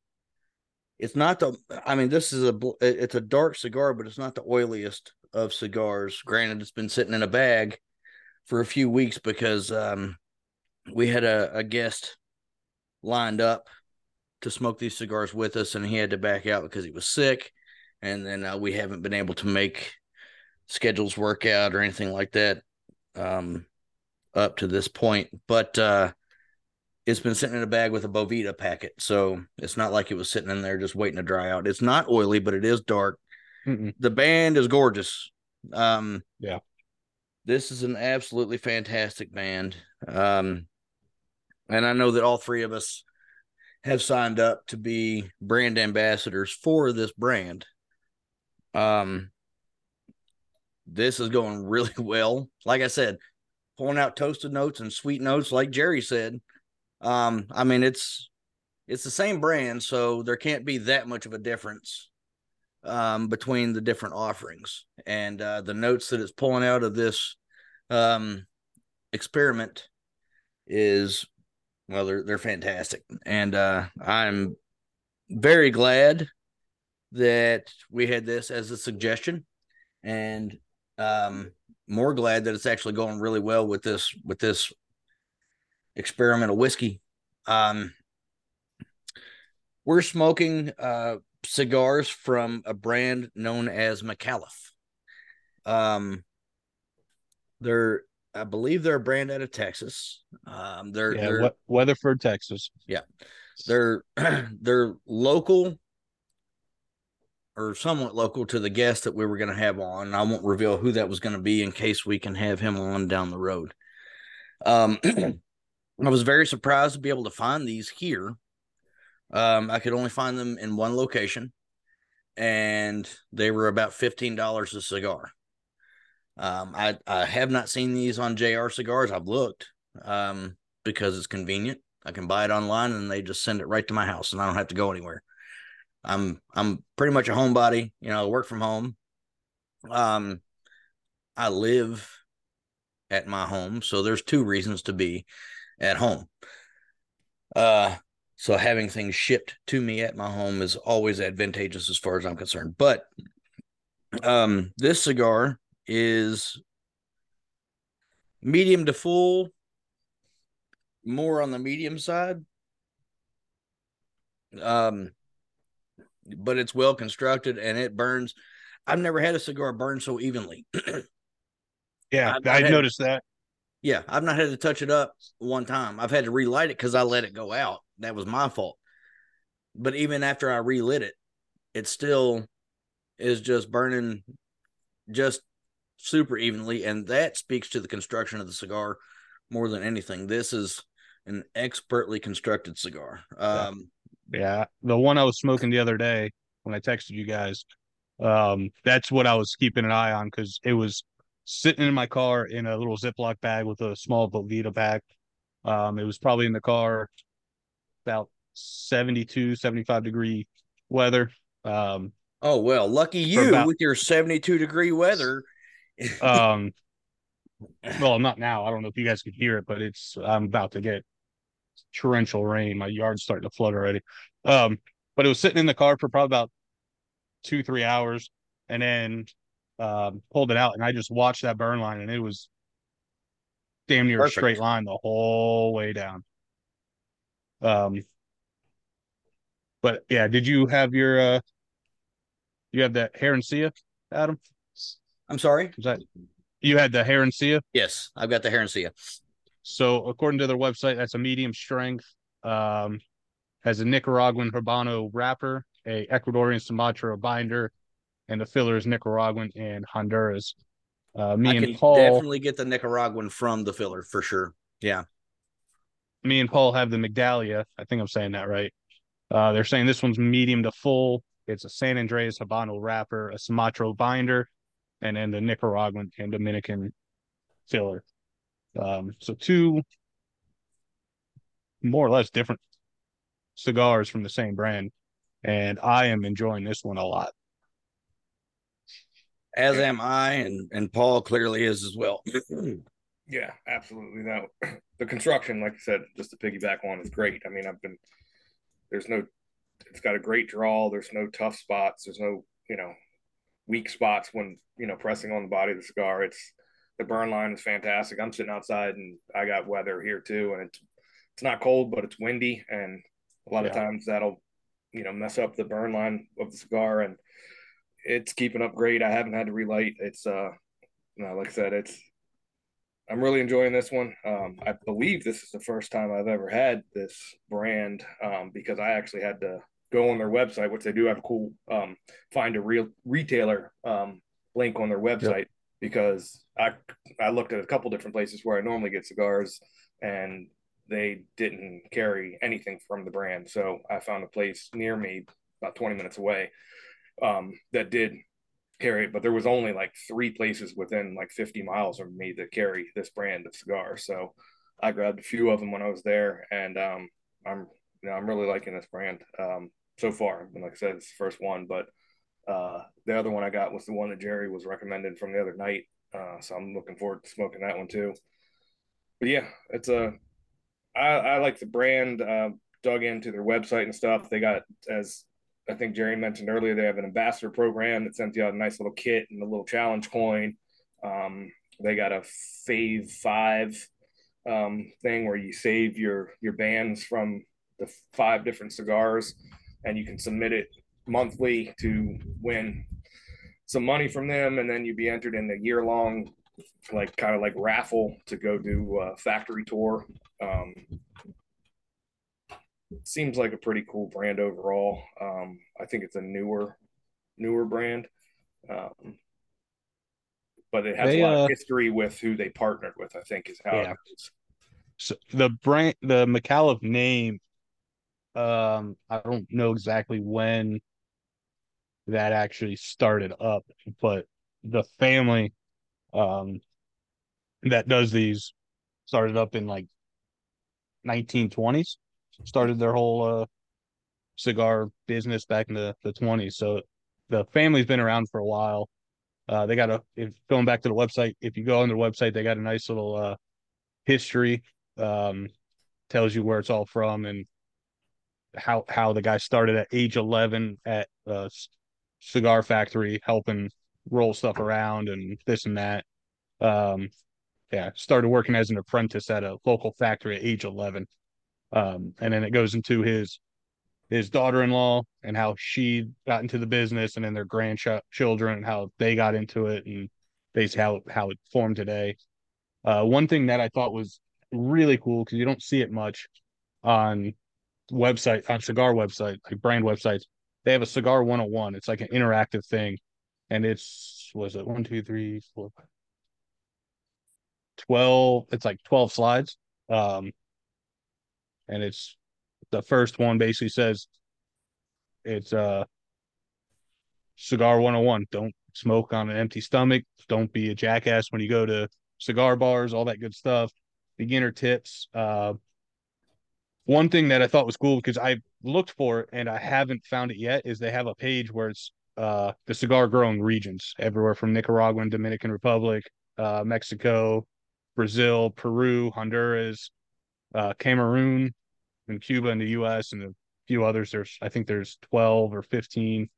it's not the. I mean, this is a it's a dark cigar, but it's not the oiliest of cigars. Granted, it's been sitting in a bag for a few weeks because um, we had a, a guest lined up to smoke these cigars with us, and he had to back out because he was sick. And then uh, we haven't been able to make schedules work out or anything like that um, up to this point. But uh, it's been sitting in a bag with a Boveda packet, so it's not like it was sitting in there just waiting to dry out. It's not oily, but it is dark. Mm-mm. The band is gorgeous. Um, yeah, this is an absolutely fantastic band. Um, and I know that all three of us have signed up to be brand ambassadors for this brand. Um, this is going really well. Like I said, pulling out toasted notes and sweet notes, like Jerry said. Um, I mean, it's it's the same brand, so there can't be that much of a difference um, between the different offerings. And uh, the notes that it's pulling out of this um, experiment is well, they're they're fantastic, and uh, I'm very glad that we had this as a suggestion, and um, more glad that it's actually going really well with this with this experimental whiskey. Um, we're smoking uh, cigars from a brand known as Micallef. Um, they're, I believe, they're a brand out of Texas. Um, they're, yeah, they're Weatherford, Texas. Yeah, they're they're local or somewhat local to the guest that we were going to have on. I won't reveal who that was going to be in case we can have him on down the road. Um, I was very surprised to be able to find these here. Um, I could only find them in one location, and they were about fifteen dollars a cigar. Um, I I have not seen these on JR Cigars. I've looked um, because it's convenient. I can buy it online, and they just send it right to my house, and I don't have to go anywhere. I'm I'm pretty much a homebody. You know, I work from home. Um, I live at my home, so there's two reasons to be at home. Uh, so having things shipped to me at my home is always advantageous as far as I'm concerned. But um, this cigar is medium to full, more on the medium side. Um, but it's well constructed and it burns. I've never had a cigar burn so evenly. yeah, I've, I noticed that. Yeah, I've not had to touch it up one time. I've had to relight it because I let it go out. That was my fault. But even after I relit it, it still is just burning just super evenly. And that speaks to the construction of the cigar more than anything. This is an expertly constructed cigar. Um, yeah. The one I was smoking the other day when I texted you guys, um, that's what I was keeping an eye on because it was sitting in my car in a little Ziploc bag with a small Boveda bag. Um, it was probably in the car about 72, 75 degree weather. Um, oh, well, lucky you about, with your 72 degree weather. um, well, not now. I don't know if you guys could hear it, but it's I'm about to get torrential rain. My yard's starting to flood already. Um, but it was sitting in the car for probably about two, three hours, and then um, pulled it out, and I just watched that burn line, and it was damn near Perfect. a straight line the whole way down. Um, but yeah, did you have your uh, you have that hair and Herencia, Adam? I'm sorry. Was that you had the hair and Herencia? Yes, I've got the hair and Herencia. So according to their website, that's a medium strength. Um, has a Nicaraguan Habano wrapper, a Ecuadorian Sumatra binder, and the filler is Nicaraguan and Honduras. Uh, me I and Paul definitely get the Nicaraguan from the filler for sure. Yeah. Me and Paul have the Migdalia. I think I'm saying that right. Uh, they're saying this one's medium to full. It's a San Andrés Habano wrapper, a Sumatra binder, and then the Nicaraguan and Dominican filler. Um, so two more or less different cigars from the same brand, and I am enjoying this one a lot. As am I, and and Paul clearly is as well. yeah, absolutely. That the construction, like I said, just to piggyback on, is great. I mean, I've been there's no, it's got a great draw. There's no tough spots. There's no you know weak spots when you know pressing on the body of the cigar. It's the burn line is fantastic. I'm sitting outside and I got weather here too, and it's it's not cold, but it's windy, and a lot yeah. of times that'll you know mess up the burn line of the cigar, and it's keeping up great. I haven't had to relight. It's uh, know, like I said, it's I'm really enjoying this one. Um, I believe this is the first time I've ever had this brand um, because I actually had to go on their website, which they do have a cool um, find a real retailer um, link on their website yep. Because I I looked at a couple different places where I normally get cigars and they didn't carry anything from the brand. So I found a place near me about 20 minutes away um, that did carry it, but there was only like three places within like 50 miles of me that carry this brand of cigar. So I grabbed a few of them when I was there and um, I'm, you know, I'm really liking this brand um, so far. And like I said, it's the first one, but uh, the other one I got was the one that Jerry was recommended from the other night. Uh, so I'm looking forward to smoking that one too. But yeah, it's a I, I like the brand. Uh, dug into their website and stuff. They got as I think Jerry mentioned earlier, they have an ambassador program that sends you a nice little kit and a little challenge coin. Um, they got a Fave Five um, thing where you save your your bands from the five different cigars, and you can submit it monthly to win some money from them, and then you'd be entered in a year long, like kind of like raffle to go do a factory tour. Um, seems like a pretty cool brand overall. Um, I think it's a newer, newer brand, um, but it has they, a lot uh, of history with who they partnered with. I think is how yeah. it is. So the brand, the Micallef name, um, I don't know exactly when that actually started up, but the family um that does these started up in like 1920s started their whole uh cigar business back in the, the 20s so the family's been around for a while. Uh they got a if going back to the website if you go on their website they got a nice little uh history um tells you where it's all from and how how the guy started at age 11 at a cigar factory helping roll stuff around and this and that. Um yeah started working as an apprentice at a local factory at age 11 um, and then it goes into his his daughter-in-law and how she got into the business and then their grandchildren and how they got into it and basically how how it formed today. Uh, one thing that i thought was really cool because you don't see it much on website on cigar website like brand websites they have a cigar 101 it's like an interactive thing. And it's was it? One two three four five 12 it's like 12 slides. Um and it's the first one basically says it's uh cigar 101 don't smoke on an empty stomach. Don't be a jackass when you go to cigar bars all that good stuff. Beginner tips uh one thing that i thought was cool because i looked for it and i haven't found it yet is they have a page where it's uh the cigar growing regions everywhere from nicaragua and dominican republic uh, Mexico, Brazil, Peru, Honduras, uh, Cameroon, and Cuba and the U.S. and a few others. There's I think there's 12 or 15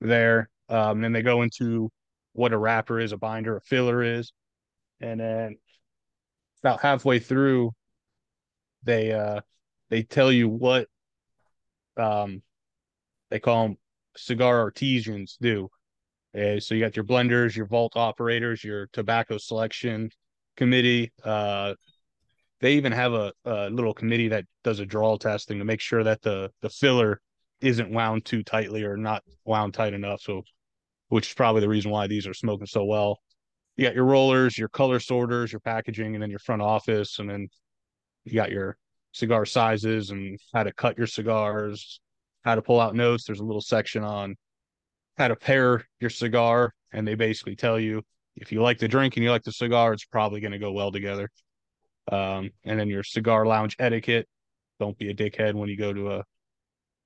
there. Um, and then they go into what a wrapper is, a binder, a filler is, and then about halfway through, they uh they tell you what um they call them cigar artisans do. Uh, so you got your blenders, your vault operators, your tobacco selection committee. Uh, they even have a, a little committee that does a draw testing to make sure that the the filler isn't wound too tightly or not wound tight enough. So, which is probably the reason why these are smoking so well. You got your rollers, your color sorters, your packaging, and then your front office, and then you got your cigar sizes and how to cut your cigars, how to pull out notes. There's a little section on how to pair your cigar, and they basically tell you if you like the drink and you like the cigar, it's probably going to go well together. Um, and then your cigar lounge etiquette. Don't be a dickhead when you go to a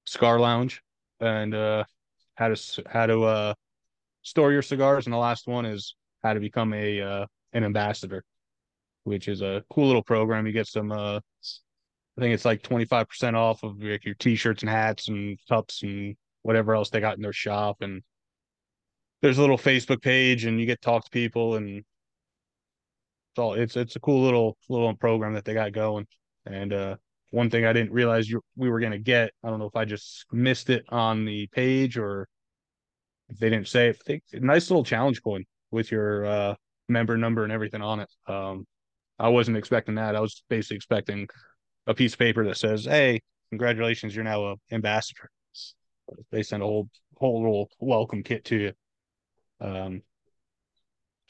cigar lounge, and uh, how to how to uh, store your cigars. And the last one is how to become a uh, an ambassador, which is a cool little program. You get some uh, I think it's like 25% off of like your t-shirts and hats and cups and whatever else they got in their shop. And there's a little Facebook page and you get to talk to people and it's all, it's, it's a cool little, little program that they got going. And, uh, one thing I didn't realize you, we were going to get, I don't know if I just missed it on the page or if they didn't say it, think, nice little challenge coin with your, uh, member number and everything on it. Um, I wasn't expecting that. I was basically expecting a piece of paper that says, "Hey, congratulations, you're now a ambassador." They send a whole whole little welcome kit to you. Um,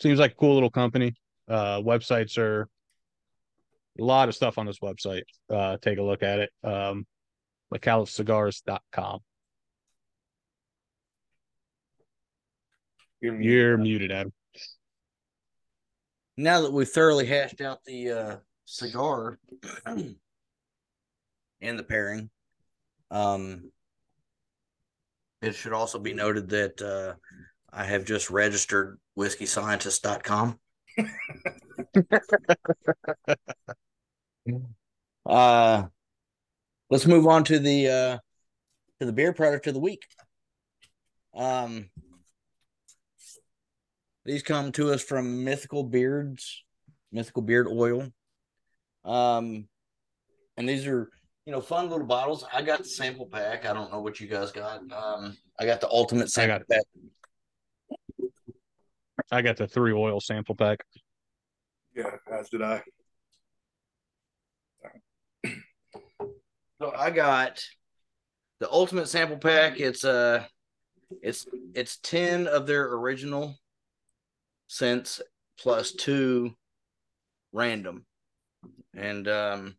seems like a cool little company. Uh, websites are a lot of stuff on this website. Uh, take a look at it. Um, Micallef You're muted, You're muted Adam. Now that we've thoroughly hashed out the uh, cigar, and the pairing. Um, it should also be noted that uh, I have just registered whiskeyscientist.com. uh, let's move on to the uh, to the beer product of the week. Um, these come to us from Mythical Beards, Mythical Beard Oil. Um, and these are you know, fun little bottles. I got the sample pack. I don't know what you guys got. Um, I got the ultimate sample I got, pack. I got the three oil sample pack. Yeah, as did I. So I got the ultimate sample pack. It's uh it's it's 10 of their original scents plus two random. And um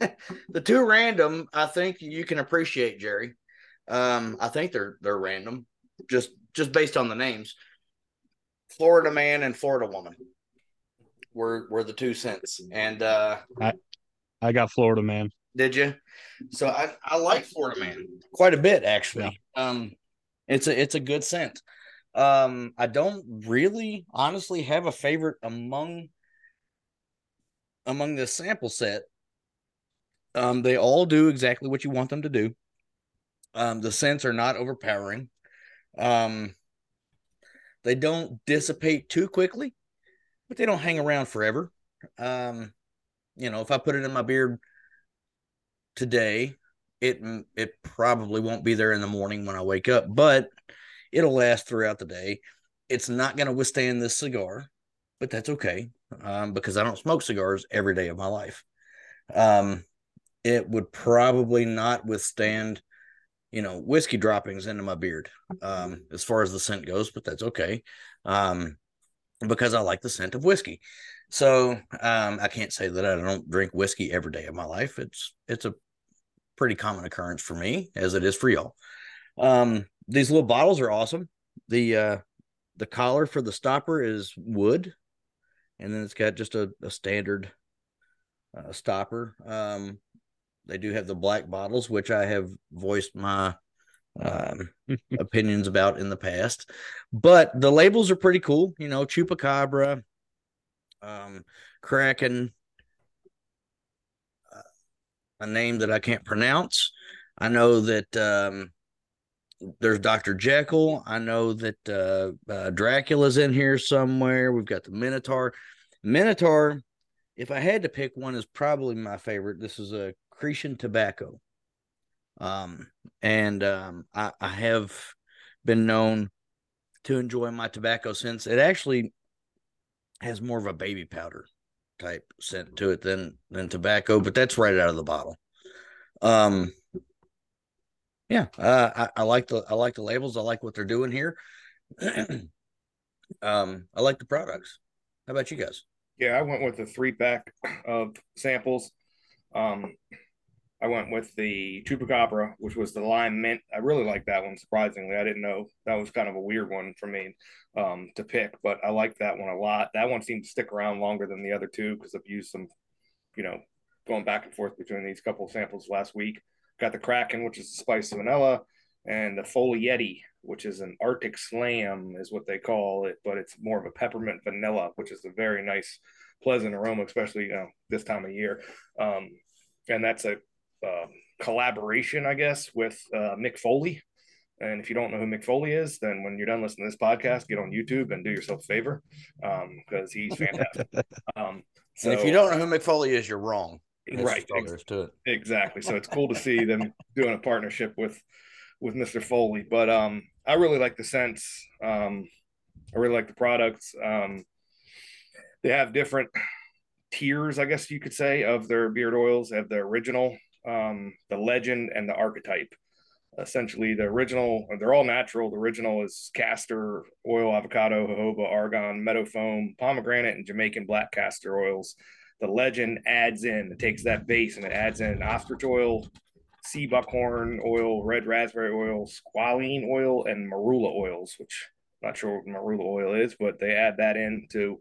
the two random, I think you can appreciate Jerry. Um, I think they're they're random, just just based on the names. Florida man and Florida woman were were the two cents, and uh, I I got Florida man. Did you? So I I like Florida man quite a bit actually. Yeah. Um, it's a it's a good scent. Um, I don't really honestly have a favorite among among the sample set um, they all do exactly what you want them to do. Um, the scents are not overpowering. Um, they don't dissipate too quickly, but they don't hang around forever. Um, you know, if I put it in my beard today, it it probably won't be there in the morning when I wake up, but it'll last throughout the day. It's not going to withstand this cigar, but that's okay um, because I don't smoke cigars every day of my life. Um, it would probably not withstand, you know, whiskey droppings into my beard um, as far as the scent goes, but that's okay um, because I like the scent of whiskey. So um, I can't say that I don't drink whiskey every day of my life. It's it's a pretty common occurrence for me, as it is for y'all. Um, these little bottles are awesome. The uh, the collar for the stopper is wood, and then it's got just a, a standard uh, stopper. Um, they do have the black bottles, which I have voiced my um, opinions about in the past. But the labels are pretty cool. You know, Chupacabra, um, Kraken, uh, a name that I can't pronounce. I know that um, there's Dr. Jekyll. I know that uh, uh, Dracula's in here somewhere. We've got the Minotaur. Minotaur, if I had to pick one, is probably my favorite. This is a Cretan tobacco. Um, and um, I, I have been known to enjoy my tobacco since it actually has more of a baby powder type scent to it than than tobacco, but that's right out of the bottle. Um, yeah, uh, I, I like the I like the labels. I like what they're doing here. um, I like the products. How about you guys? Yeah, I went with a three pack of samples. Um, I went with the Chupacabra, which was the lime mint. I really like that one. Surprisingly, I didn't know that was kind of a weird one for me um, to pick, but I like that one a lot. That one seemed to stick around longer than the other two because I've used some, you know, going back and forth between these couple of samples last week. Got the Kraken, which is the spice vanilla, and the Folieti, which is an Arctic Slam, is what they call it, but it's more of a peppermint vanilla, which is a very nice, pleasant aroma, especially you know, this time of year. Um, and that's a uh, collaboration, I guess, with uh, Mick Foley. And if you don't know who Mick Foley is, then when you're done listening to this podcast, get on YouTube and do yourself a favor because um, he's fantastic. um, so, and if you don't know who Mick Foley is, you're wrong. That's right. Ex- exactly. So it's cool to see them doing a partnership with with Mr. Foley. But um, I really like the scents. Um, I really like the products. Um, they have different tiers, I guess you could say, of their beard oils. They have the original, um, the legend, and the archetype. Essentially, the original, they're all natural. The original is castor oil, avocado, jojoba, argan, meadow foam, pomegranate, and Jamaican black castor oils. The legend adds in, it takes that base and it adds in ostrich oil, sea buckthorn oil, red raspberry oil, squalene oil, and marula oils, which I'm not sure what marula oil is, but they add that in to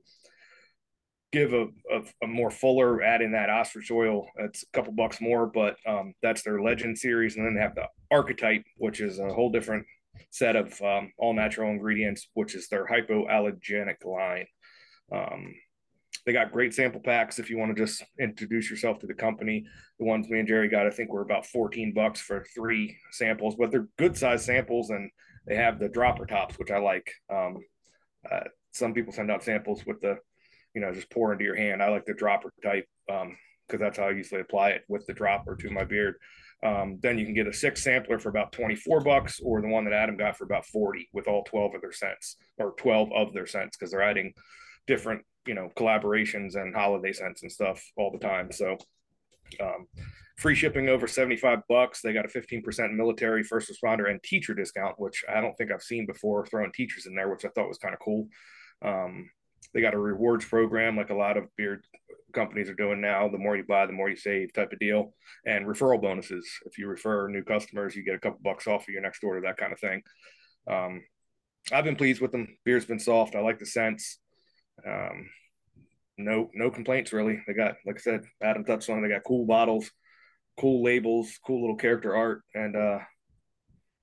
give a, a, a, more fuller add in that ostrich oil it's a couple bucks more but um, that's their legend series and then they have the archetype which is a whole different set of um, all natural ingredients which is their hypoallergenic line. Um, they got great sample packs if you want to just introduce yourself to the company. The ones me and jerry got i think were about 14 bucks for three samples but they're good size samples and they have the dropper tops which i like. Um, uh, some people send out samples with the you know, just pour into your hand. I like the dropper type because um, that's how I usually apply it with the dropper to my beard. Um, then you can get a six sampler for about 24 bucks or the one that Adam got for about 40 with all 12 of their scents or 12 of their scents because they're adding different, you know, collaborations and holiday scents and stuff all the time. So, um, free shipping over 75 bucks. They got a 15% military, first responder, and teacher discount, which I don't think I've seen before, throwing teachers in there, which I thought was kind of cool. Um, they got a rewards program like a lot of beer companies are doing now. The more you buy, the more you save type of deal. And referral bonuses. If you refer new customers, you get a couple bucks off of your next order, that kind of thing. Um, I've been pleased with them. Beer's been soft. I like the scents. Um, no, no complaints really. They got, like I said, Adam touched on. They got cool bottles, cool labels, cool little character art, and uh,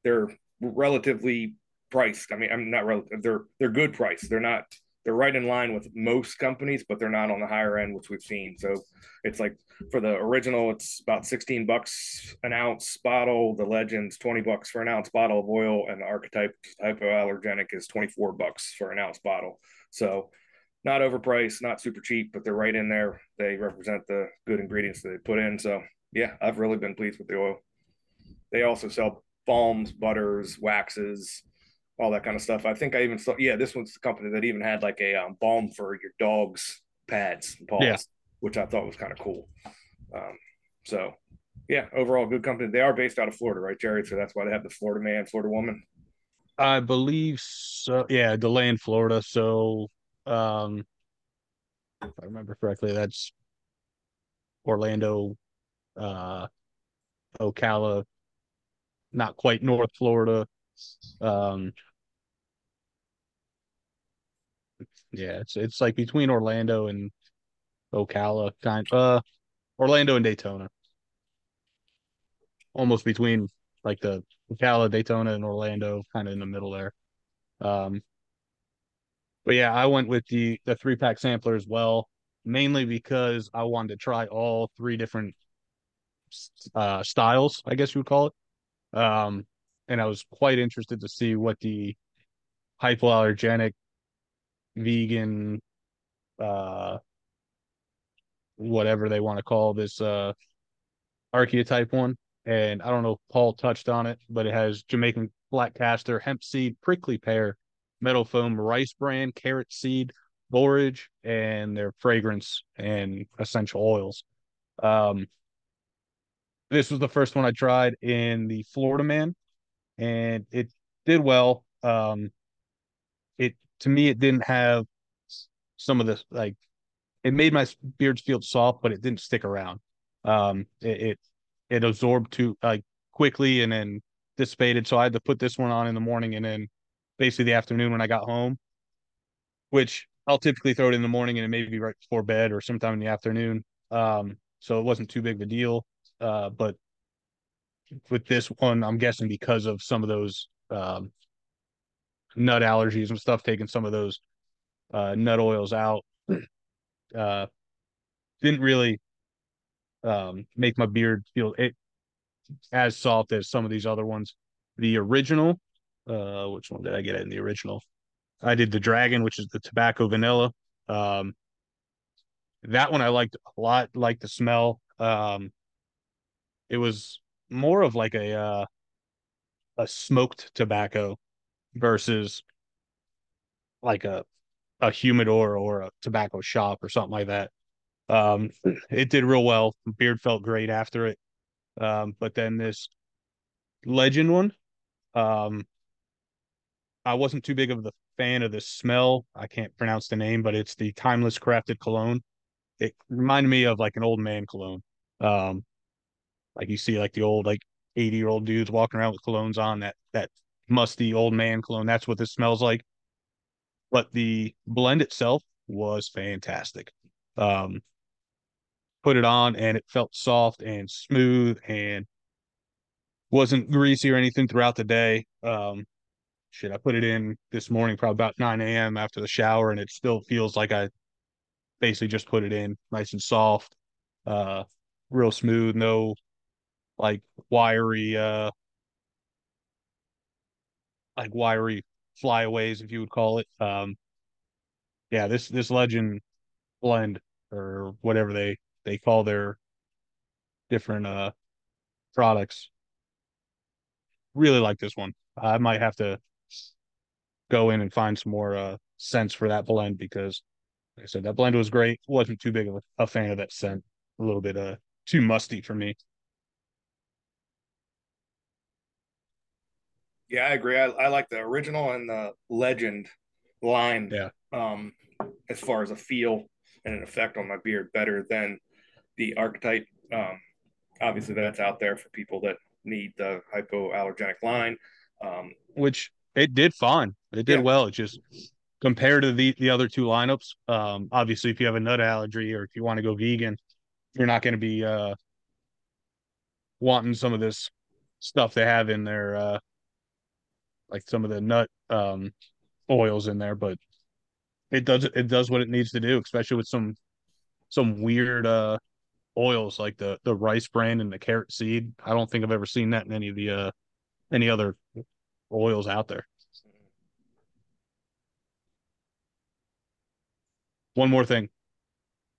they're relatively priced. I mean, I'm not relative. They're they're good price. They're not they're right in line with most companies, but they're not on the higher end, which we've seen. So it's like for the original, it's about 16 bucks an ounce bottle. The Legends, 20 bucks for an ounce bottle of oil, and the Archetype hypoallergenic is 24 bucks for an ounce bottle. So not overpriced, not super cheap, but they're right in there. They represent the good ingredients that they put in. So yeah, I've really been pleased with the oil. They also sell balms, butters, waxes, all that kind of stuff. I think I even saw, yeah, this one's the company that even had like a um, balm for your dog's pads and paws, yeah. which I thought was kind of cool. Um, so, yeah, overall good company. They are based out of Florida, right, Jerry? So that's why they have the Florida man, Florida woman. I believe so. Yeah, delay in Florida. So, um, if I remember correctly, that's Orlando, uh, Ocala, not quite North Florida. Um, yeah, it's it's like between Orlando and Ocala, kind uh Orlando and Daytona. Almost between like the Ocala, Daytona, and Orlando, kind of in the middle there. Um, but yeah, I went with the the three pack sampler as well, mainly because I wanted to try all three different uh, styles, I guess you would call it. Um, and I was quite interested to see what the hypoallergenic, vegan, uh, whatever they want to call this uh, archetype one. And I don't know if Paul touched on it, but it has Jamaican black castor, hemp seed, prickly pear, meadowfoam, rice bran, carrot seed, borage, and their fragrance and essential oils. Um, this was the first one I tried in the Florida Man, and it did well. Um, it to me, it didn't have some of the like. It made my beards feel soft, but it didn't stick around. Um, it it, it absorbed too like quickly and then dissipated. So I had to put this one on in the morning and then basically the afternoon when I got home, which I'll typically throw it in the morning and it may be right before bed or sometime in the afternoon. Um, so it wasn't too big of a deal. Uh, but with this one, I'm guessing because of some of those um, nut allergies and stuff, taking some of those uh, nut oils out, uh, didn't really um, make my beard feel it as soft as some of these other ones. The original, uh, which one did I get in the original? I did the dragon, which is the tobacco vanilla. Um, that one I liked a lot, like the smell. Um, it was more of like a uh, a smoked tobacco versus like a a humidor or a tobacco shop or something like that. Um, it did real well. Beard felt great after it. Um, but then this legend one, um, I wasn't too big of the fan of the smell. I can't pronounce the name, but it's the timeless crafted cologne. It reminded me of like an old man cologne. Um, like you see like the old like 80 year old dudes walking around with colognes on that that musty old man cologne. That's what this smells like. But the blend itself was fantastic. Um, put it on and it felt soft and smooth and wasn't greasy or anything throughout the day. Um, shit, I put it in this morning, probably about 9 a.m. after the shower, and it still feels like I basically just put it in nice and soft, uh, real smooth, no like wiry uh like wiry flyaways if you would call it. Um yeah this this legend blend or whatever they they call their different uh products. Really like this one. I might have to go in and find some more uh scents for that blend because like i said that blend was great. Wasn't too big of a, a fan of that scent. A little bit uh too musty for me Yeah, I agree. I, I like the original and the legend line. Yeah. Um, as far as a feel and an effect on my beard, better than the archetype. Um, obviously, that's out there for people that need the hypoallergenic line. Um, which it did fine. It did yeah. well. It just compared to the the other two lineups. Um, obviously, if you have a nut allergy or if you want to go vegan, you're not going to be uh wanting some of this stuff they have in their uh like some of the nut um oils in there, but it does it does what it needs to do, especially with some some weird uh oils like the the rice bran and the carrot seed. I don't think I've ever seen that in any of the uh any other oils out there. One more thing.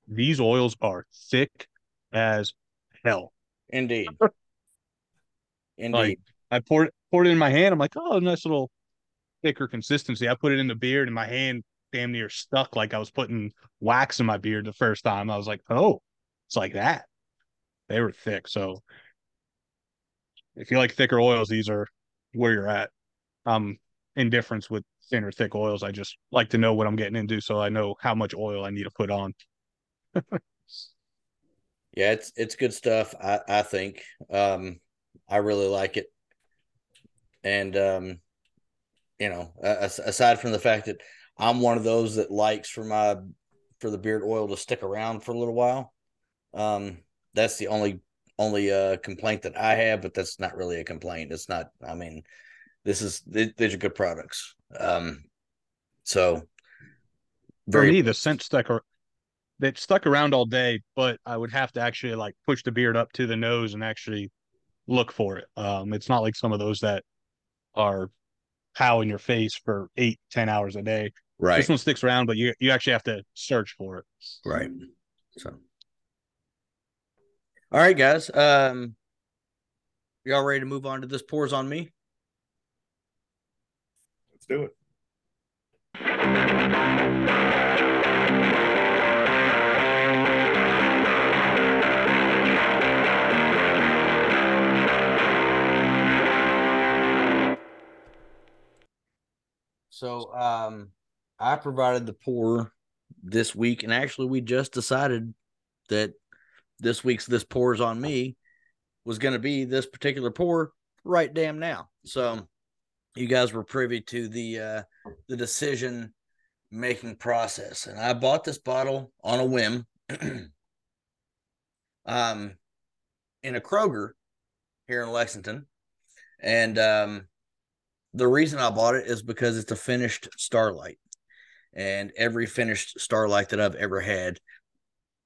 These oils are thick as hell. Indeed. Indeed. Like, I poured poured it in my hand. I'm like, oh, a nice little thicker consistency. I put it in the beard, and my hand damn near stuck like I was putting wax in my beard the first time. I was like, oh, it's like that. They were thick. So if you like thicker oils, these are where you're at. Um, indifference with thinner, thick oils. I just like to know what I'm getting into, so I know how much oil I need to put on. yeah, it's it's good stuff. I I think. Um, I really like it and um, you know, aside from the fact that I'm one of those that likes for my for the beard oil to stick around for a little while, um, that's the only only a complaint that I have, but that's not really a complaint. It's not. I mean, this is these are good products. Um, so very, for me, the scent stuck that stuck around all day, but I would have to actually like push the beard up to the nose and actually look for it. Um, it's not like some of those that are pow in your face for eight, ten hours a day. Right. This one sticks around, but you you actually have to search for it. Right. So all right, guys. Um y'all ready to move on to this pours on me? Let's do it. So um I provided the pour this week, and actually we just decided that this week's this pours on me was going to be this particular pour right damn now. So you guys were privy to the uh the decision making process. And I bought this bottle on a whim um in a Kroger here in Lexington. And um the reason I bought it is because it's a finished Starlight, and every finished Starlight that I've ever had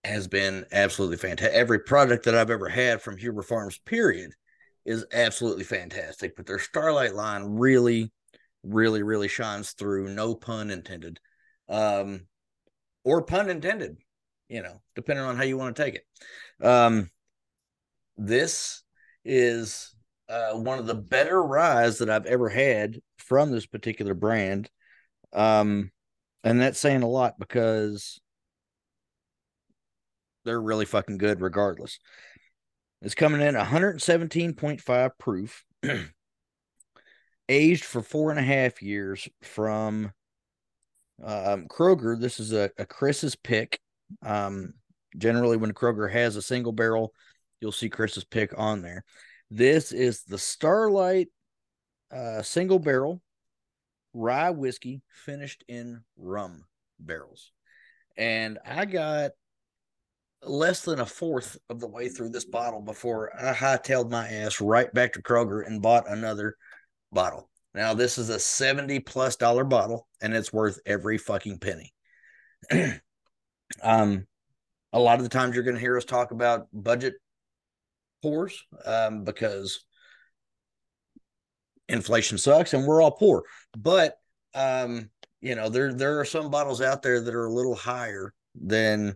has been absolutely fantastic. Every product that I've ever had from Huber Farms, period, is absolutely fantastic. But their Starlight line really, really, really shines through. No pun intended, um, or pun intended. You know, depending on how you want to take it. Um, this is uh, one of the better ryes that I've ever had from this particular brand. Um, and that's saying a lot because they're really fucking good regardless. It's coming in 117.5 proof, aged for four and a half years from um, Kroger. This is a, a Chris's pick. Um, generally, when Kroger has a single barrel, you'll see Chris's pick on there. This is the Starlight uh, single barrel rye whiskey finished in rum barrels. And I got less than a fourth of the way through this bottle before I hightailed my ass right back to Kroger and bought another bottle. Now, this is a 70 plus dollar bottle and it's worth every fucking penny. um, a lot of the times you're going to hear us talk about budget pours um, because inflation sucks and we're all poor. But um, you know, there there are some bottles out there that are a little higher than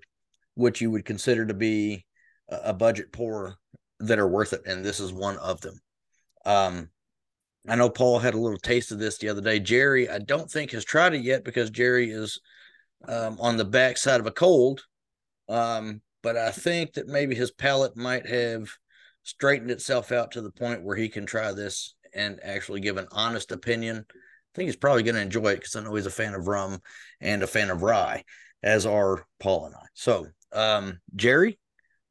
what you would consider to be a budget pour that are worth it, and this is one of them. Um, I know Paul had a little taste of this the other day. Jerry, I don't think has tried it yet because Jerry is um, on the backside of a cold. Um, but I think that maybe his palate might have straightened itself out to the point where he can try this and actually give an honest opinion. I think he's probably going to enjoy it because I know he's a fan of rum and a fan of rye, as are Paul and I. So, um, Jerry,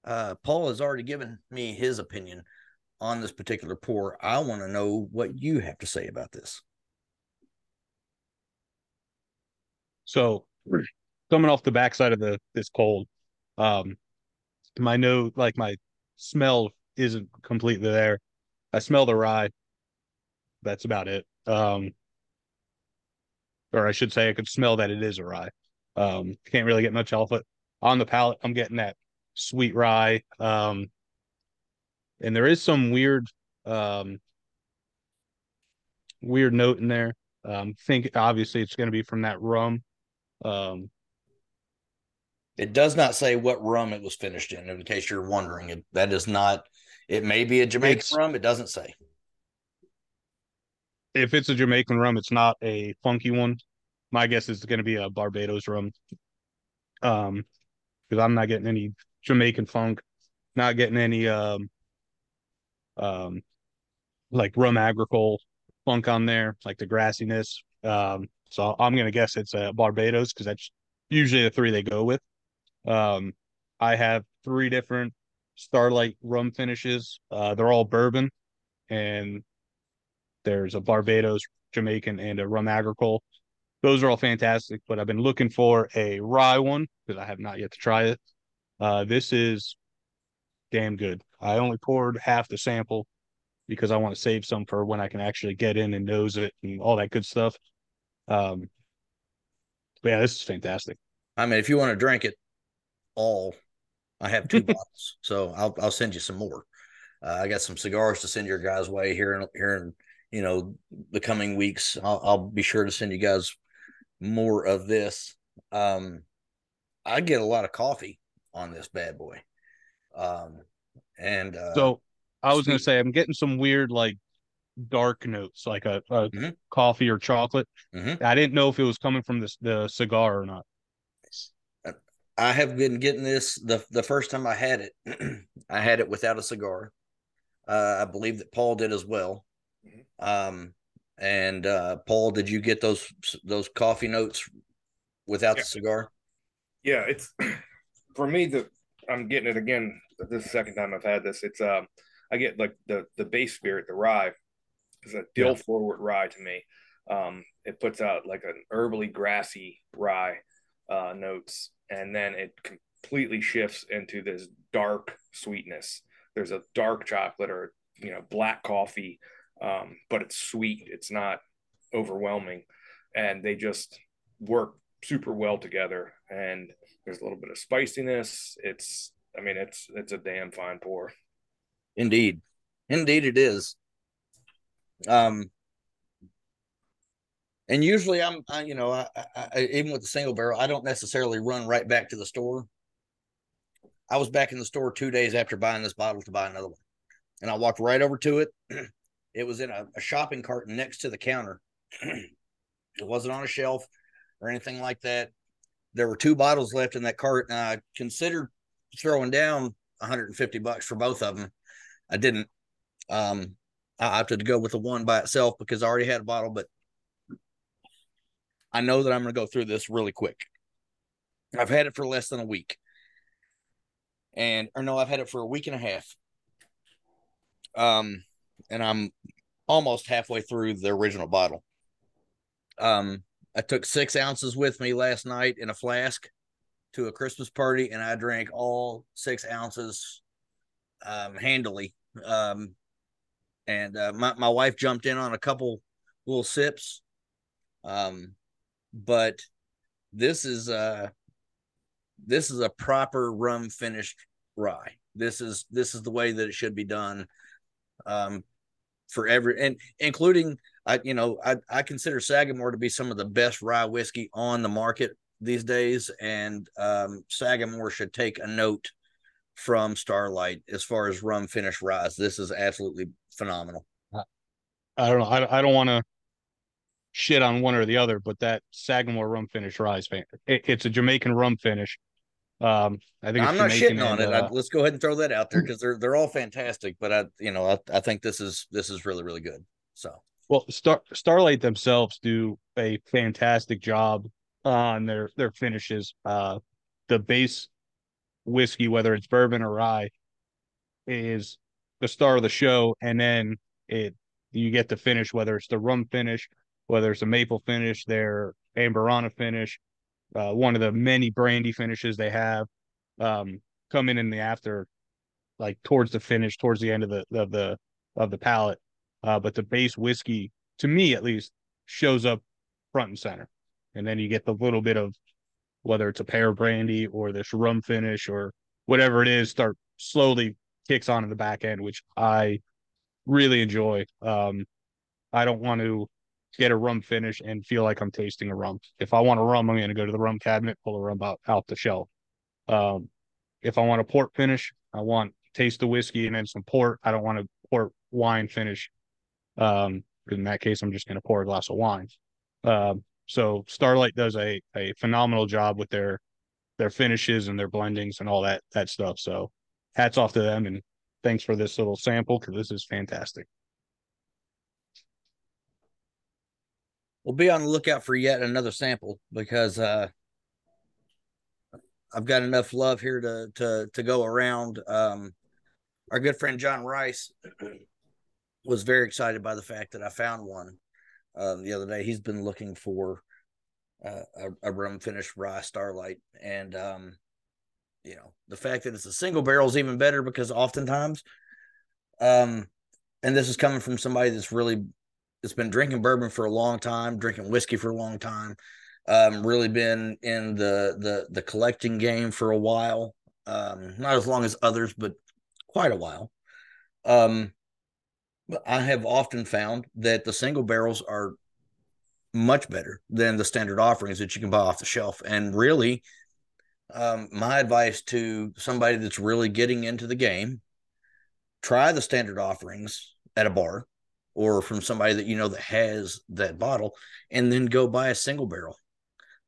uh, Paul has already given me his opinion on this particular pour. I want to know what you have to say about this. So, coming off the backside of the this cold, um, my nose, like my smell isn't completely there. I smell the rye. That's about it. Um, or I should say, I could smell that it is a rye. Um, can't really get much off it. On the palate, I'm getting that sweet rye. Um, and there is some weird, um, weird note in there. Um, think obviously it's going to be from that rum. Um, it does not say what rum it was finished in. In case you're wondering, it, that is not it may be a Jamaican it's, rum. It doesn't say. If it's a Jamaican rum, it's not a funky one. My guess is going to be a Barbados rum. Um, because I'm not getting any Jamaican funk, not getting any um, um, like rum agricole funk on there, like the grassiness. Um, so I'm gonna guess it's a Barbados because that's usually the three they go with. Um, I have three different Starlight rum finishes. Uh, they're all bourbon, and there's a Barbados, Jamaican, and a rum agricole. Those are all fantastic, but I've been looking for a rye one because I have not yet to try it. Uh, this is damn good. I only poured half the sample because I want to save some for when I can actually get in and nose it and all that good stuff. Um, yeah, this is fantastic. I mean, if you want to drink it all, I have two bottles, so I'll I'll send you some more. Uh, I got some cigars to send your guys' way here in here in you know the coming weeks. I'll, I'll be sure to send you guys more of this. Um, I get a lot of coffee on this bad boy. Um, and uh, so I was going to say, I'm getting some weird, like dark notes, like a, a mm-hmm. coffee or chocolate. Mm-hmm. I didn't know if it was coming from this, the cigar or not. I have been getting this the the first time I had it. I had it without a cigar. Uh, I believe that Paul did as well. Mm-hmm. Um, and uh, Paul, did you get those those coffee notes without yeah. the cigar? Yeah, it's for me. The I'm getting it again. This second time I've had this. It's um, I get like the the base spirit, the rye, is a dill yeah. forward rye to me. Um, it puts out like an herbally grassy rye uh, notes, and then it completely shifts into this dark sweetness. There's a dark chocolate or you know black coffee, um, but it's sweet. It's not overwhelming, and they just work super well together. And there's a little bit of spiciness. It's I mean it's it's a damn fine pour. Indeed, indeed it is. Um, and usually I'm, I, you know, I, I, even with the single barrel, I don't necessarily run right back to the store. I was back in the store two days after buying this bottle to buy another one, and I walked right over to it. it was in a, a shopping cart next to the counter. it wasn't on a shelf or anything like that. There were two bottles left in that cart, and I considered throwing down 150 bucks for both of them. I didn't. Um, I opted to go with the one by itself because I already had a bottle, but I know that I'm going to go through this really quick. I've had it for less than a week. And, or no, I've had it for a week and a half. Um, and I'm almost halfway through the original bottle. Um, I took six ounces with me last night in a flask to a Christmas party, and I drank all six ounces um, handily. Um, and uh, my my wife jumped in on a couple little sips. Um, but this is uh this is a proper rum finished rye. This is this is the way that it should be done. Um, for every and including I you know I I consider Sagamore to be some of the best rye whiskey on the market these days, and um, Sagamore should take a note from Starlight as far as rum finish rise. This is absolutely phenomenal. I don't know. I, I don't want to shit on one or the other, but that Sagamore rum finish rise, it, it's a Jamaican rum finish. Um, I think I'm not Jamaican shitting on and, it. Uh, I, let's go ahead and throw that out there because they're they're all fantastic. But I, you know, I, I think this is this is really really good. So well, Star Starlight themselves do a fantastic job on their their finishes. Uh, the base whiskey, whether it's bourbon or rye, is the star of the show, and then it you get the finish, whether it's the rum finish, whether it's a maple finish, their amburana finish, uh, one of the many brandy finishes they have, um, come in in the after, like towards the finish, towards the end of the of the of the palate. Uh, but the base whiskey, to me at least, shows up front and center, and then you get the little bit of whether it's a pear brandy or this rum finish or whatever it is, start slowly kicks on in the back end, which I really enjoy. Um, I don't want to get a rum finish and feel like I'm tasting a rum. If I want a rum, I'm going to go to the rum cabinet, pull a rum out, out the shelf. Um, if I want a port finish, I want taste the whiskey and then some port. I don't want a port wine finish. Um, in that case, I'm just going to pour a glass of wine. Um, so Starlight does a a phenomenal job with their their finishes and their blendings and all that that stuff. So hats off to them and thanks for this little sample because this is fantastic. We'll be on the lookout for yet another sample because uh, I've got enough love here to to to go around. Um, our good friend John Rice was very excited by the fact that I found one uh, the other day. He's been looking for uh, a, a rum finished rye starlight, and um, you know, the fact that it's a single barrel is even better because oftentimes, um, and this is coming from somebody that's really that's been drinking bourbon for a long time, drinking whiskey for a long time, um, really been in the the the collecting game for a while. Um, not as long as others, but quite a while. Um, I have often found that the single barrels are much better than the standard offerings that you can buy off the shelf. And really, um, my advice to somebody that's really getting into the game try the standard offerings at a bar or from somebody that you know that has that bottle and then go buy a single barrel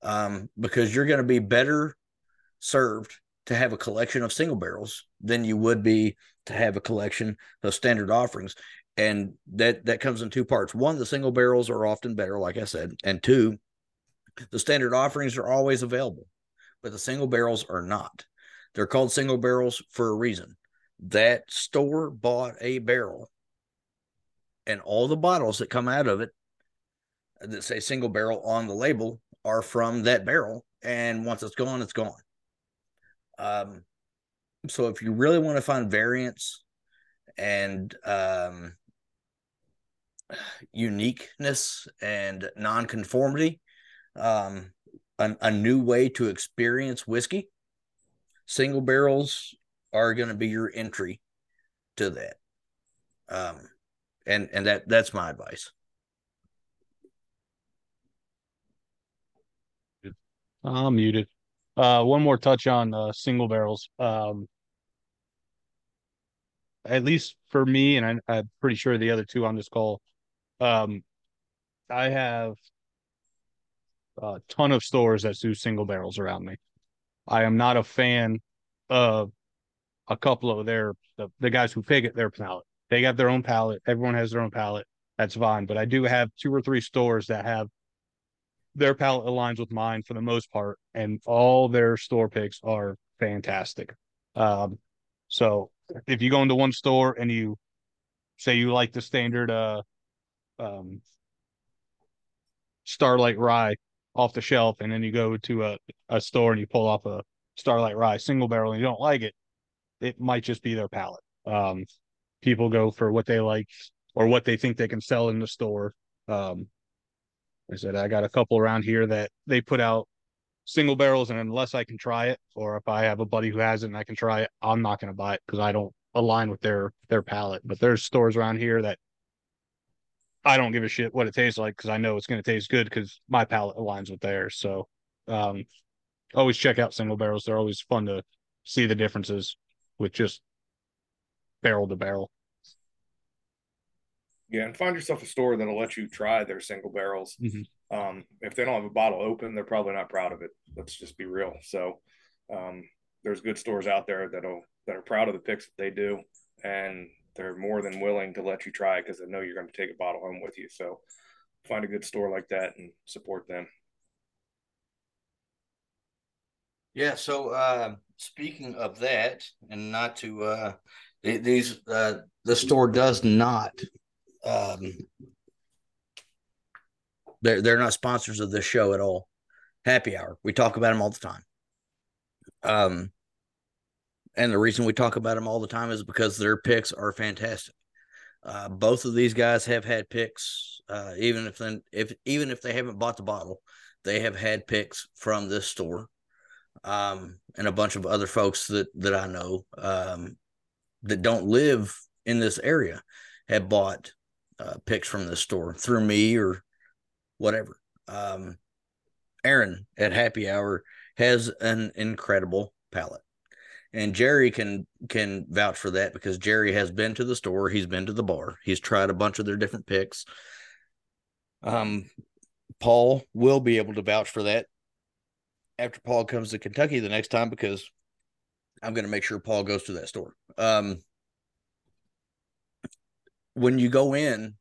um, because you're going to be better served to have a collection of single barrels than you would be to have a collection of standard offerings. And that that comes in two parts. One the single barrels are often better like i said and two the standard offerings are always available but the single barrels are not. They're called single barrels for a reason. That store bought a barrel and all the bottles that come out of it that say single barrel on the label are from that barrel and once it's gone it's gone um so if you really want to find variants and um uniqueness and nonconformity, um, a, a new way to experience whiskey. Single barrels are going to be your entry to that. Um, and and that that's my advice. I'm muted. Uh, one more touch on uh, single barrels. Um, at least for me, and I, I'm pretty sure the other two on this call um, I have a ton of stores that do single barrels around me. I am not a fan of a couple of their the, the guys who pick it their palate. They got their own palate. Everyone has their own palate. That's fine. But I do have two or three stores that have their palate aligns with mine for the most part, and all their store picks are fantastic. Um, so if you go into one store and you say you like the standard uh um, Starlight Rye off the shelf, and then you go to a, a store and you pull off a Starlight Rye single barrel and you don't like it, it might just be their palate. Um, people go for what they like or what they think they can sell in the store. Um, I said I got a couple around here that they put out single barrels, and unless I can try it, or if I have a buddy who has it and I can try it, I'm not going to buy it because I don't align with their their palate. But there's stores around here that I don't give a shit what it tastes like because I know it's going to taste good because my palate aligns with theirs. So, um, always check out single barrels. They're always fun to see the differences with just barrel to barrel. Yeah, and find yourself a store that'll let you try their single barrels. Mm-hmm. Um, if they don't have a bottle open, they're probably not proud of it. Let's just be real. So, um, there's good stores out there that'll that are proud of the picks that they do, and they're more than willing to let you try because they know you're going to take a bottle home with you. So find a good store like that and support them. Yeah. So uh, speaking of that, and not to uh, these, uh, the store does not. Um, they're they're not sponsors of this show at all. Happy Hour. We talk about them all the time. Um, and the reason we talk about them all the time is because their picks are fantastic. Uh, both of these guys have had picks, uh, even if then if even if they haven't bought the bottle, they have had picks from this store, um, and a bunch of other folks that that I know um, that don't live in this area have bought uh, picks from the store through me or whatever. Um, Aaron at Happy Hour has an incredible palate and Jerry can can vouch for that because Jerry has been to the store, he's been to the bar, he's tried a bunch of their different picks. Um, Paul will be able to vouch for that after Paul comes to Kentucky the next time because I'm going to make sure Paul goes to that store. Um, when you go in,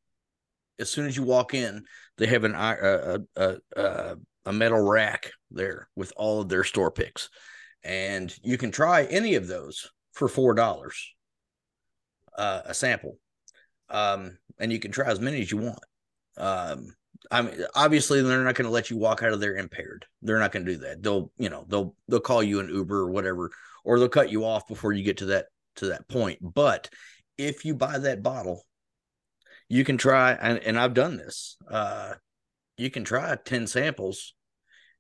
as soon as you walk in, they have an a, a, a, a metal rack there with all of their store picks and you can try any of those for four dollars uh, a sample um, and you can try as many as you want um, I mean, obviously they're not going to let you walk out of there impaired. They're not going to do that. They'll, you know, they'll they'll call you an Uber or whatever, or they'll cut you off before you get to that to that point. But if you buy that bottle, you can try, and, and I've done this. Uh, you can try ten samples,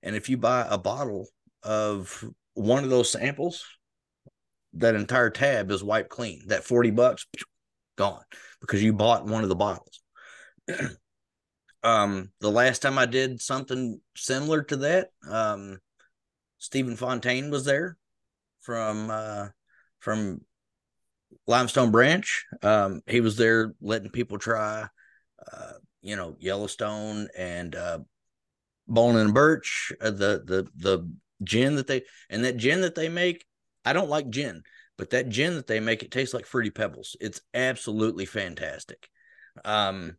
and if you buy a bottle of one of those samples, that entire tab is wiped clean. That forty bucks gone because you bought one of the bottles. um, the last time I did something similar to that, um, Stephen Fontaine was there from uh, from Limestone Branch. Um, he was there letting people try, uh, you know, Yellowstone and uh, Bone and Birch, uh, the the the gin that they and that gin that they make. I don't like gin, but that gin that they make it tastes like fruity pebbles. It's absolutely fantastic. Um,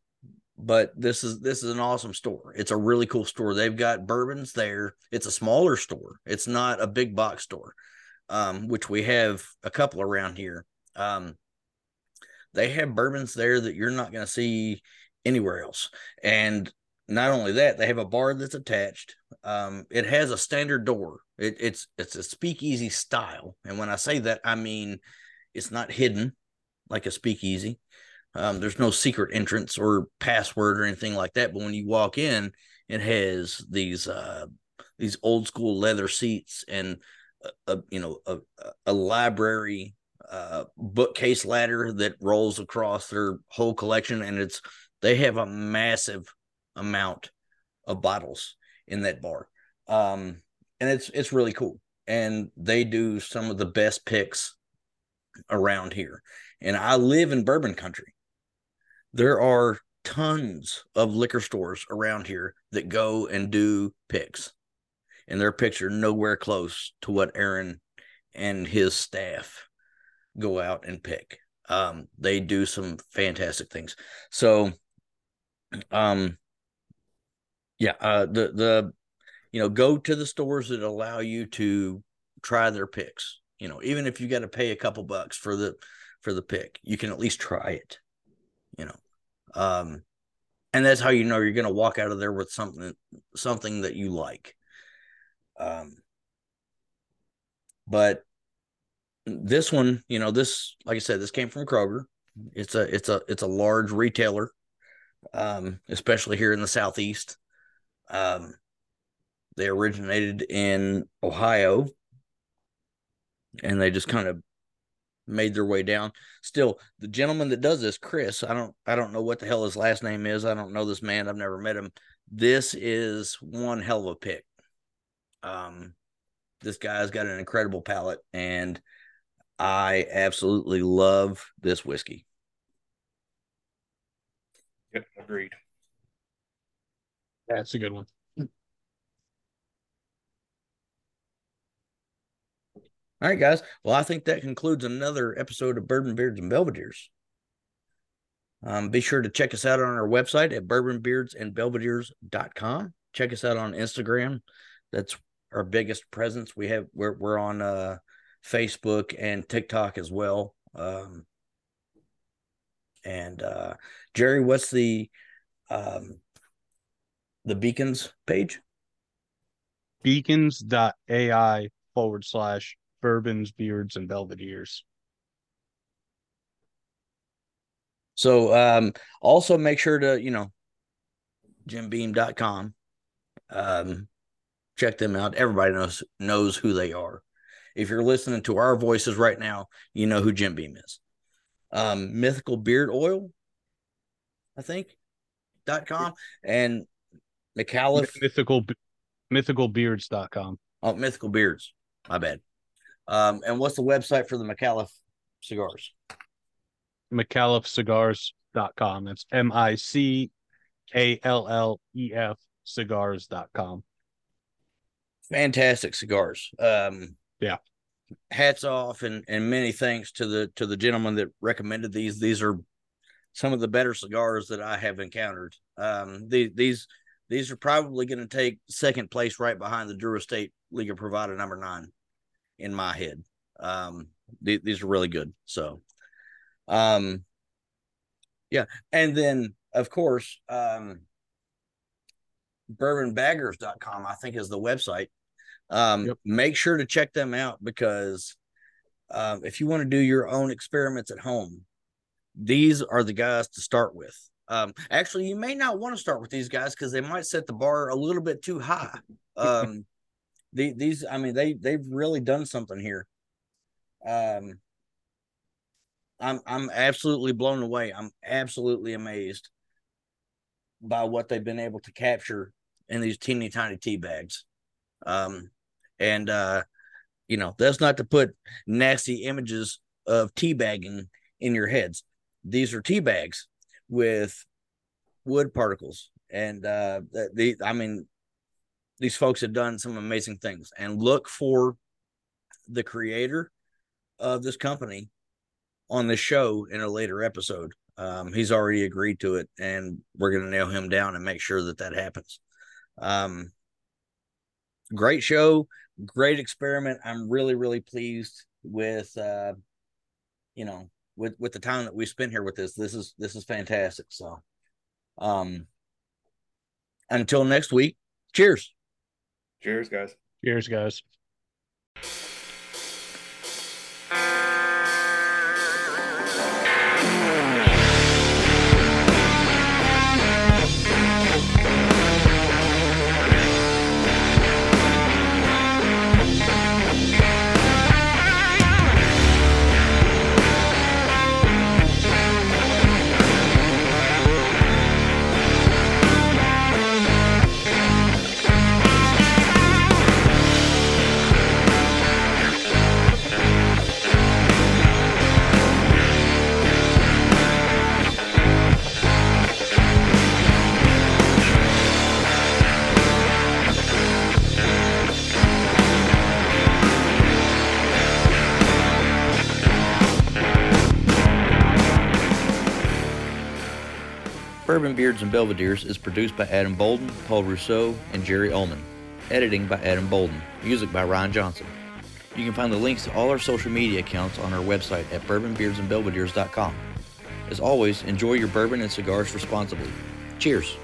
but this is this is an awesome store. It's a really cool store. They've got bourbons there. It's a smaller store. It's not a big box store, um, which we have a couple around here. Um, they have bourbons there that you're not going to see anywhere else. And not only that, they have a bar that's attached. Um, it has a standard door. It, it's it's a speakeasy style, and when I say that, I mean it's not hidden like a speakeasy. Um, there's no secret entrance or password or anything like that. But when you walk in, it has these uh, these old school leather seats and a, a you know a, a library uh, bookcase ladder that rolls across their whole collection, and it's they have a massive amount of bottles in that bar, um, and it's it's really cool. And they do some of the best picks around here. And I live in bourbon country, there are tons of liquor stores around here that go and do picks, and their picks are nowhere close to what Aaron and his staff go out and pick. Um, they do some fantastic things. So, um, yeah, uh, the the you know go to the stores that allow you to try their picks. You know, even if you got to pay a couple bucks for the for the pick, you can at least try it. You know, um, and that's how you know you're going to walk out of there with something something that you like. Um, but this one, you know, this like I said, this came from Kroger. It's a it's a it's a large retailer, um, especially here in the southeast. Um, they originated in Ohio, and they just kind of made their way down. Still, the gentleman that does this, Chris, I don't I don't know what the hell his last name is. I don't know this man. I've never met him. This is one hell of a pick. Um this guy's got an incredible palate and I absolutely love this whiskey. Yep, agreed. That's a good one. All right, guys. Well, I think that concludes another episode of Bourbon Beards and Belvederes. Um, be sure to check us out on our website at bourbonbeardsandbelvederes.com. Check us out on Instagram. That's our biggest presence. We have we're we're on uh, Facebook and TikTok as well. Um, and uh, Jerry, what's the um, the beacons page? Beacons.ai forward slash bourbons, beards, and belvederes. So um, also make sure to, you know, jimbeam.com. Um, check them out. Everybody knows knows who they are. If you're listening to our voices right now, you know who Jim Beam is. Um, Mythical Beard Oil, I think, dot com and Micallef Mythical mythicalbeards.com. Oh, Mythical Beards. My bad. Um, and what's the website for the Micallef cigars? Micallefcigars.com. That's M I C A L L E F cigars.com. Fantastic cigars. Um, yeah. Hats off and, and many thanks to the to the gentleman that recommended these. These are some of the better cigars that I have encountered. Um, the, these these are probably going to take second place right behind the Drew Estate Liga Privada number nine in my head. Um, th- these are really good. So, um, yeah, and then of course, um, bourbonbaggers.com, I think is the website. Um, yep. Make sure to check them out because um, if you want to do your own experiments at home, these are the guys to start with. Um, actually, you may not want to start with these guys because they might set the bar a little bit too high. Um, the, these, I mean, they they've really done something here. Um, I'm I'm absolutely blown away. I'm absolutely amazed by what they've been able to capture in these teeny tiny tea bags. Um, and uh, you know, that's not to put nasty images of tea bagging in your heads. These are tea bags with wood particles, and uh, the I mean, these folks have done some amazing things. And look for the creator of this company on the show in a later episode. Um, he's already agreed to it, and we're going to nail him down and make sure that that happens. Um, great show, great experiment. I'm really, really pleased with, uh, you know, with with the time that we spent here with this. This is this is fantastic. So, um, until next week, cheers. Cheers, guys. Cheers, guys. Bourbon Beards and Belvederes is produced by Adam Bolden, Paul Rousseau, and Jerry Ullman. Editing by Adam Bolden. Music by Ryan Johnson. You can find the links to all our social media accounts on our website at bourbonbeardsandbelvederes.com. As always, enjoy your bourbon and cigars responsibly. Cheers!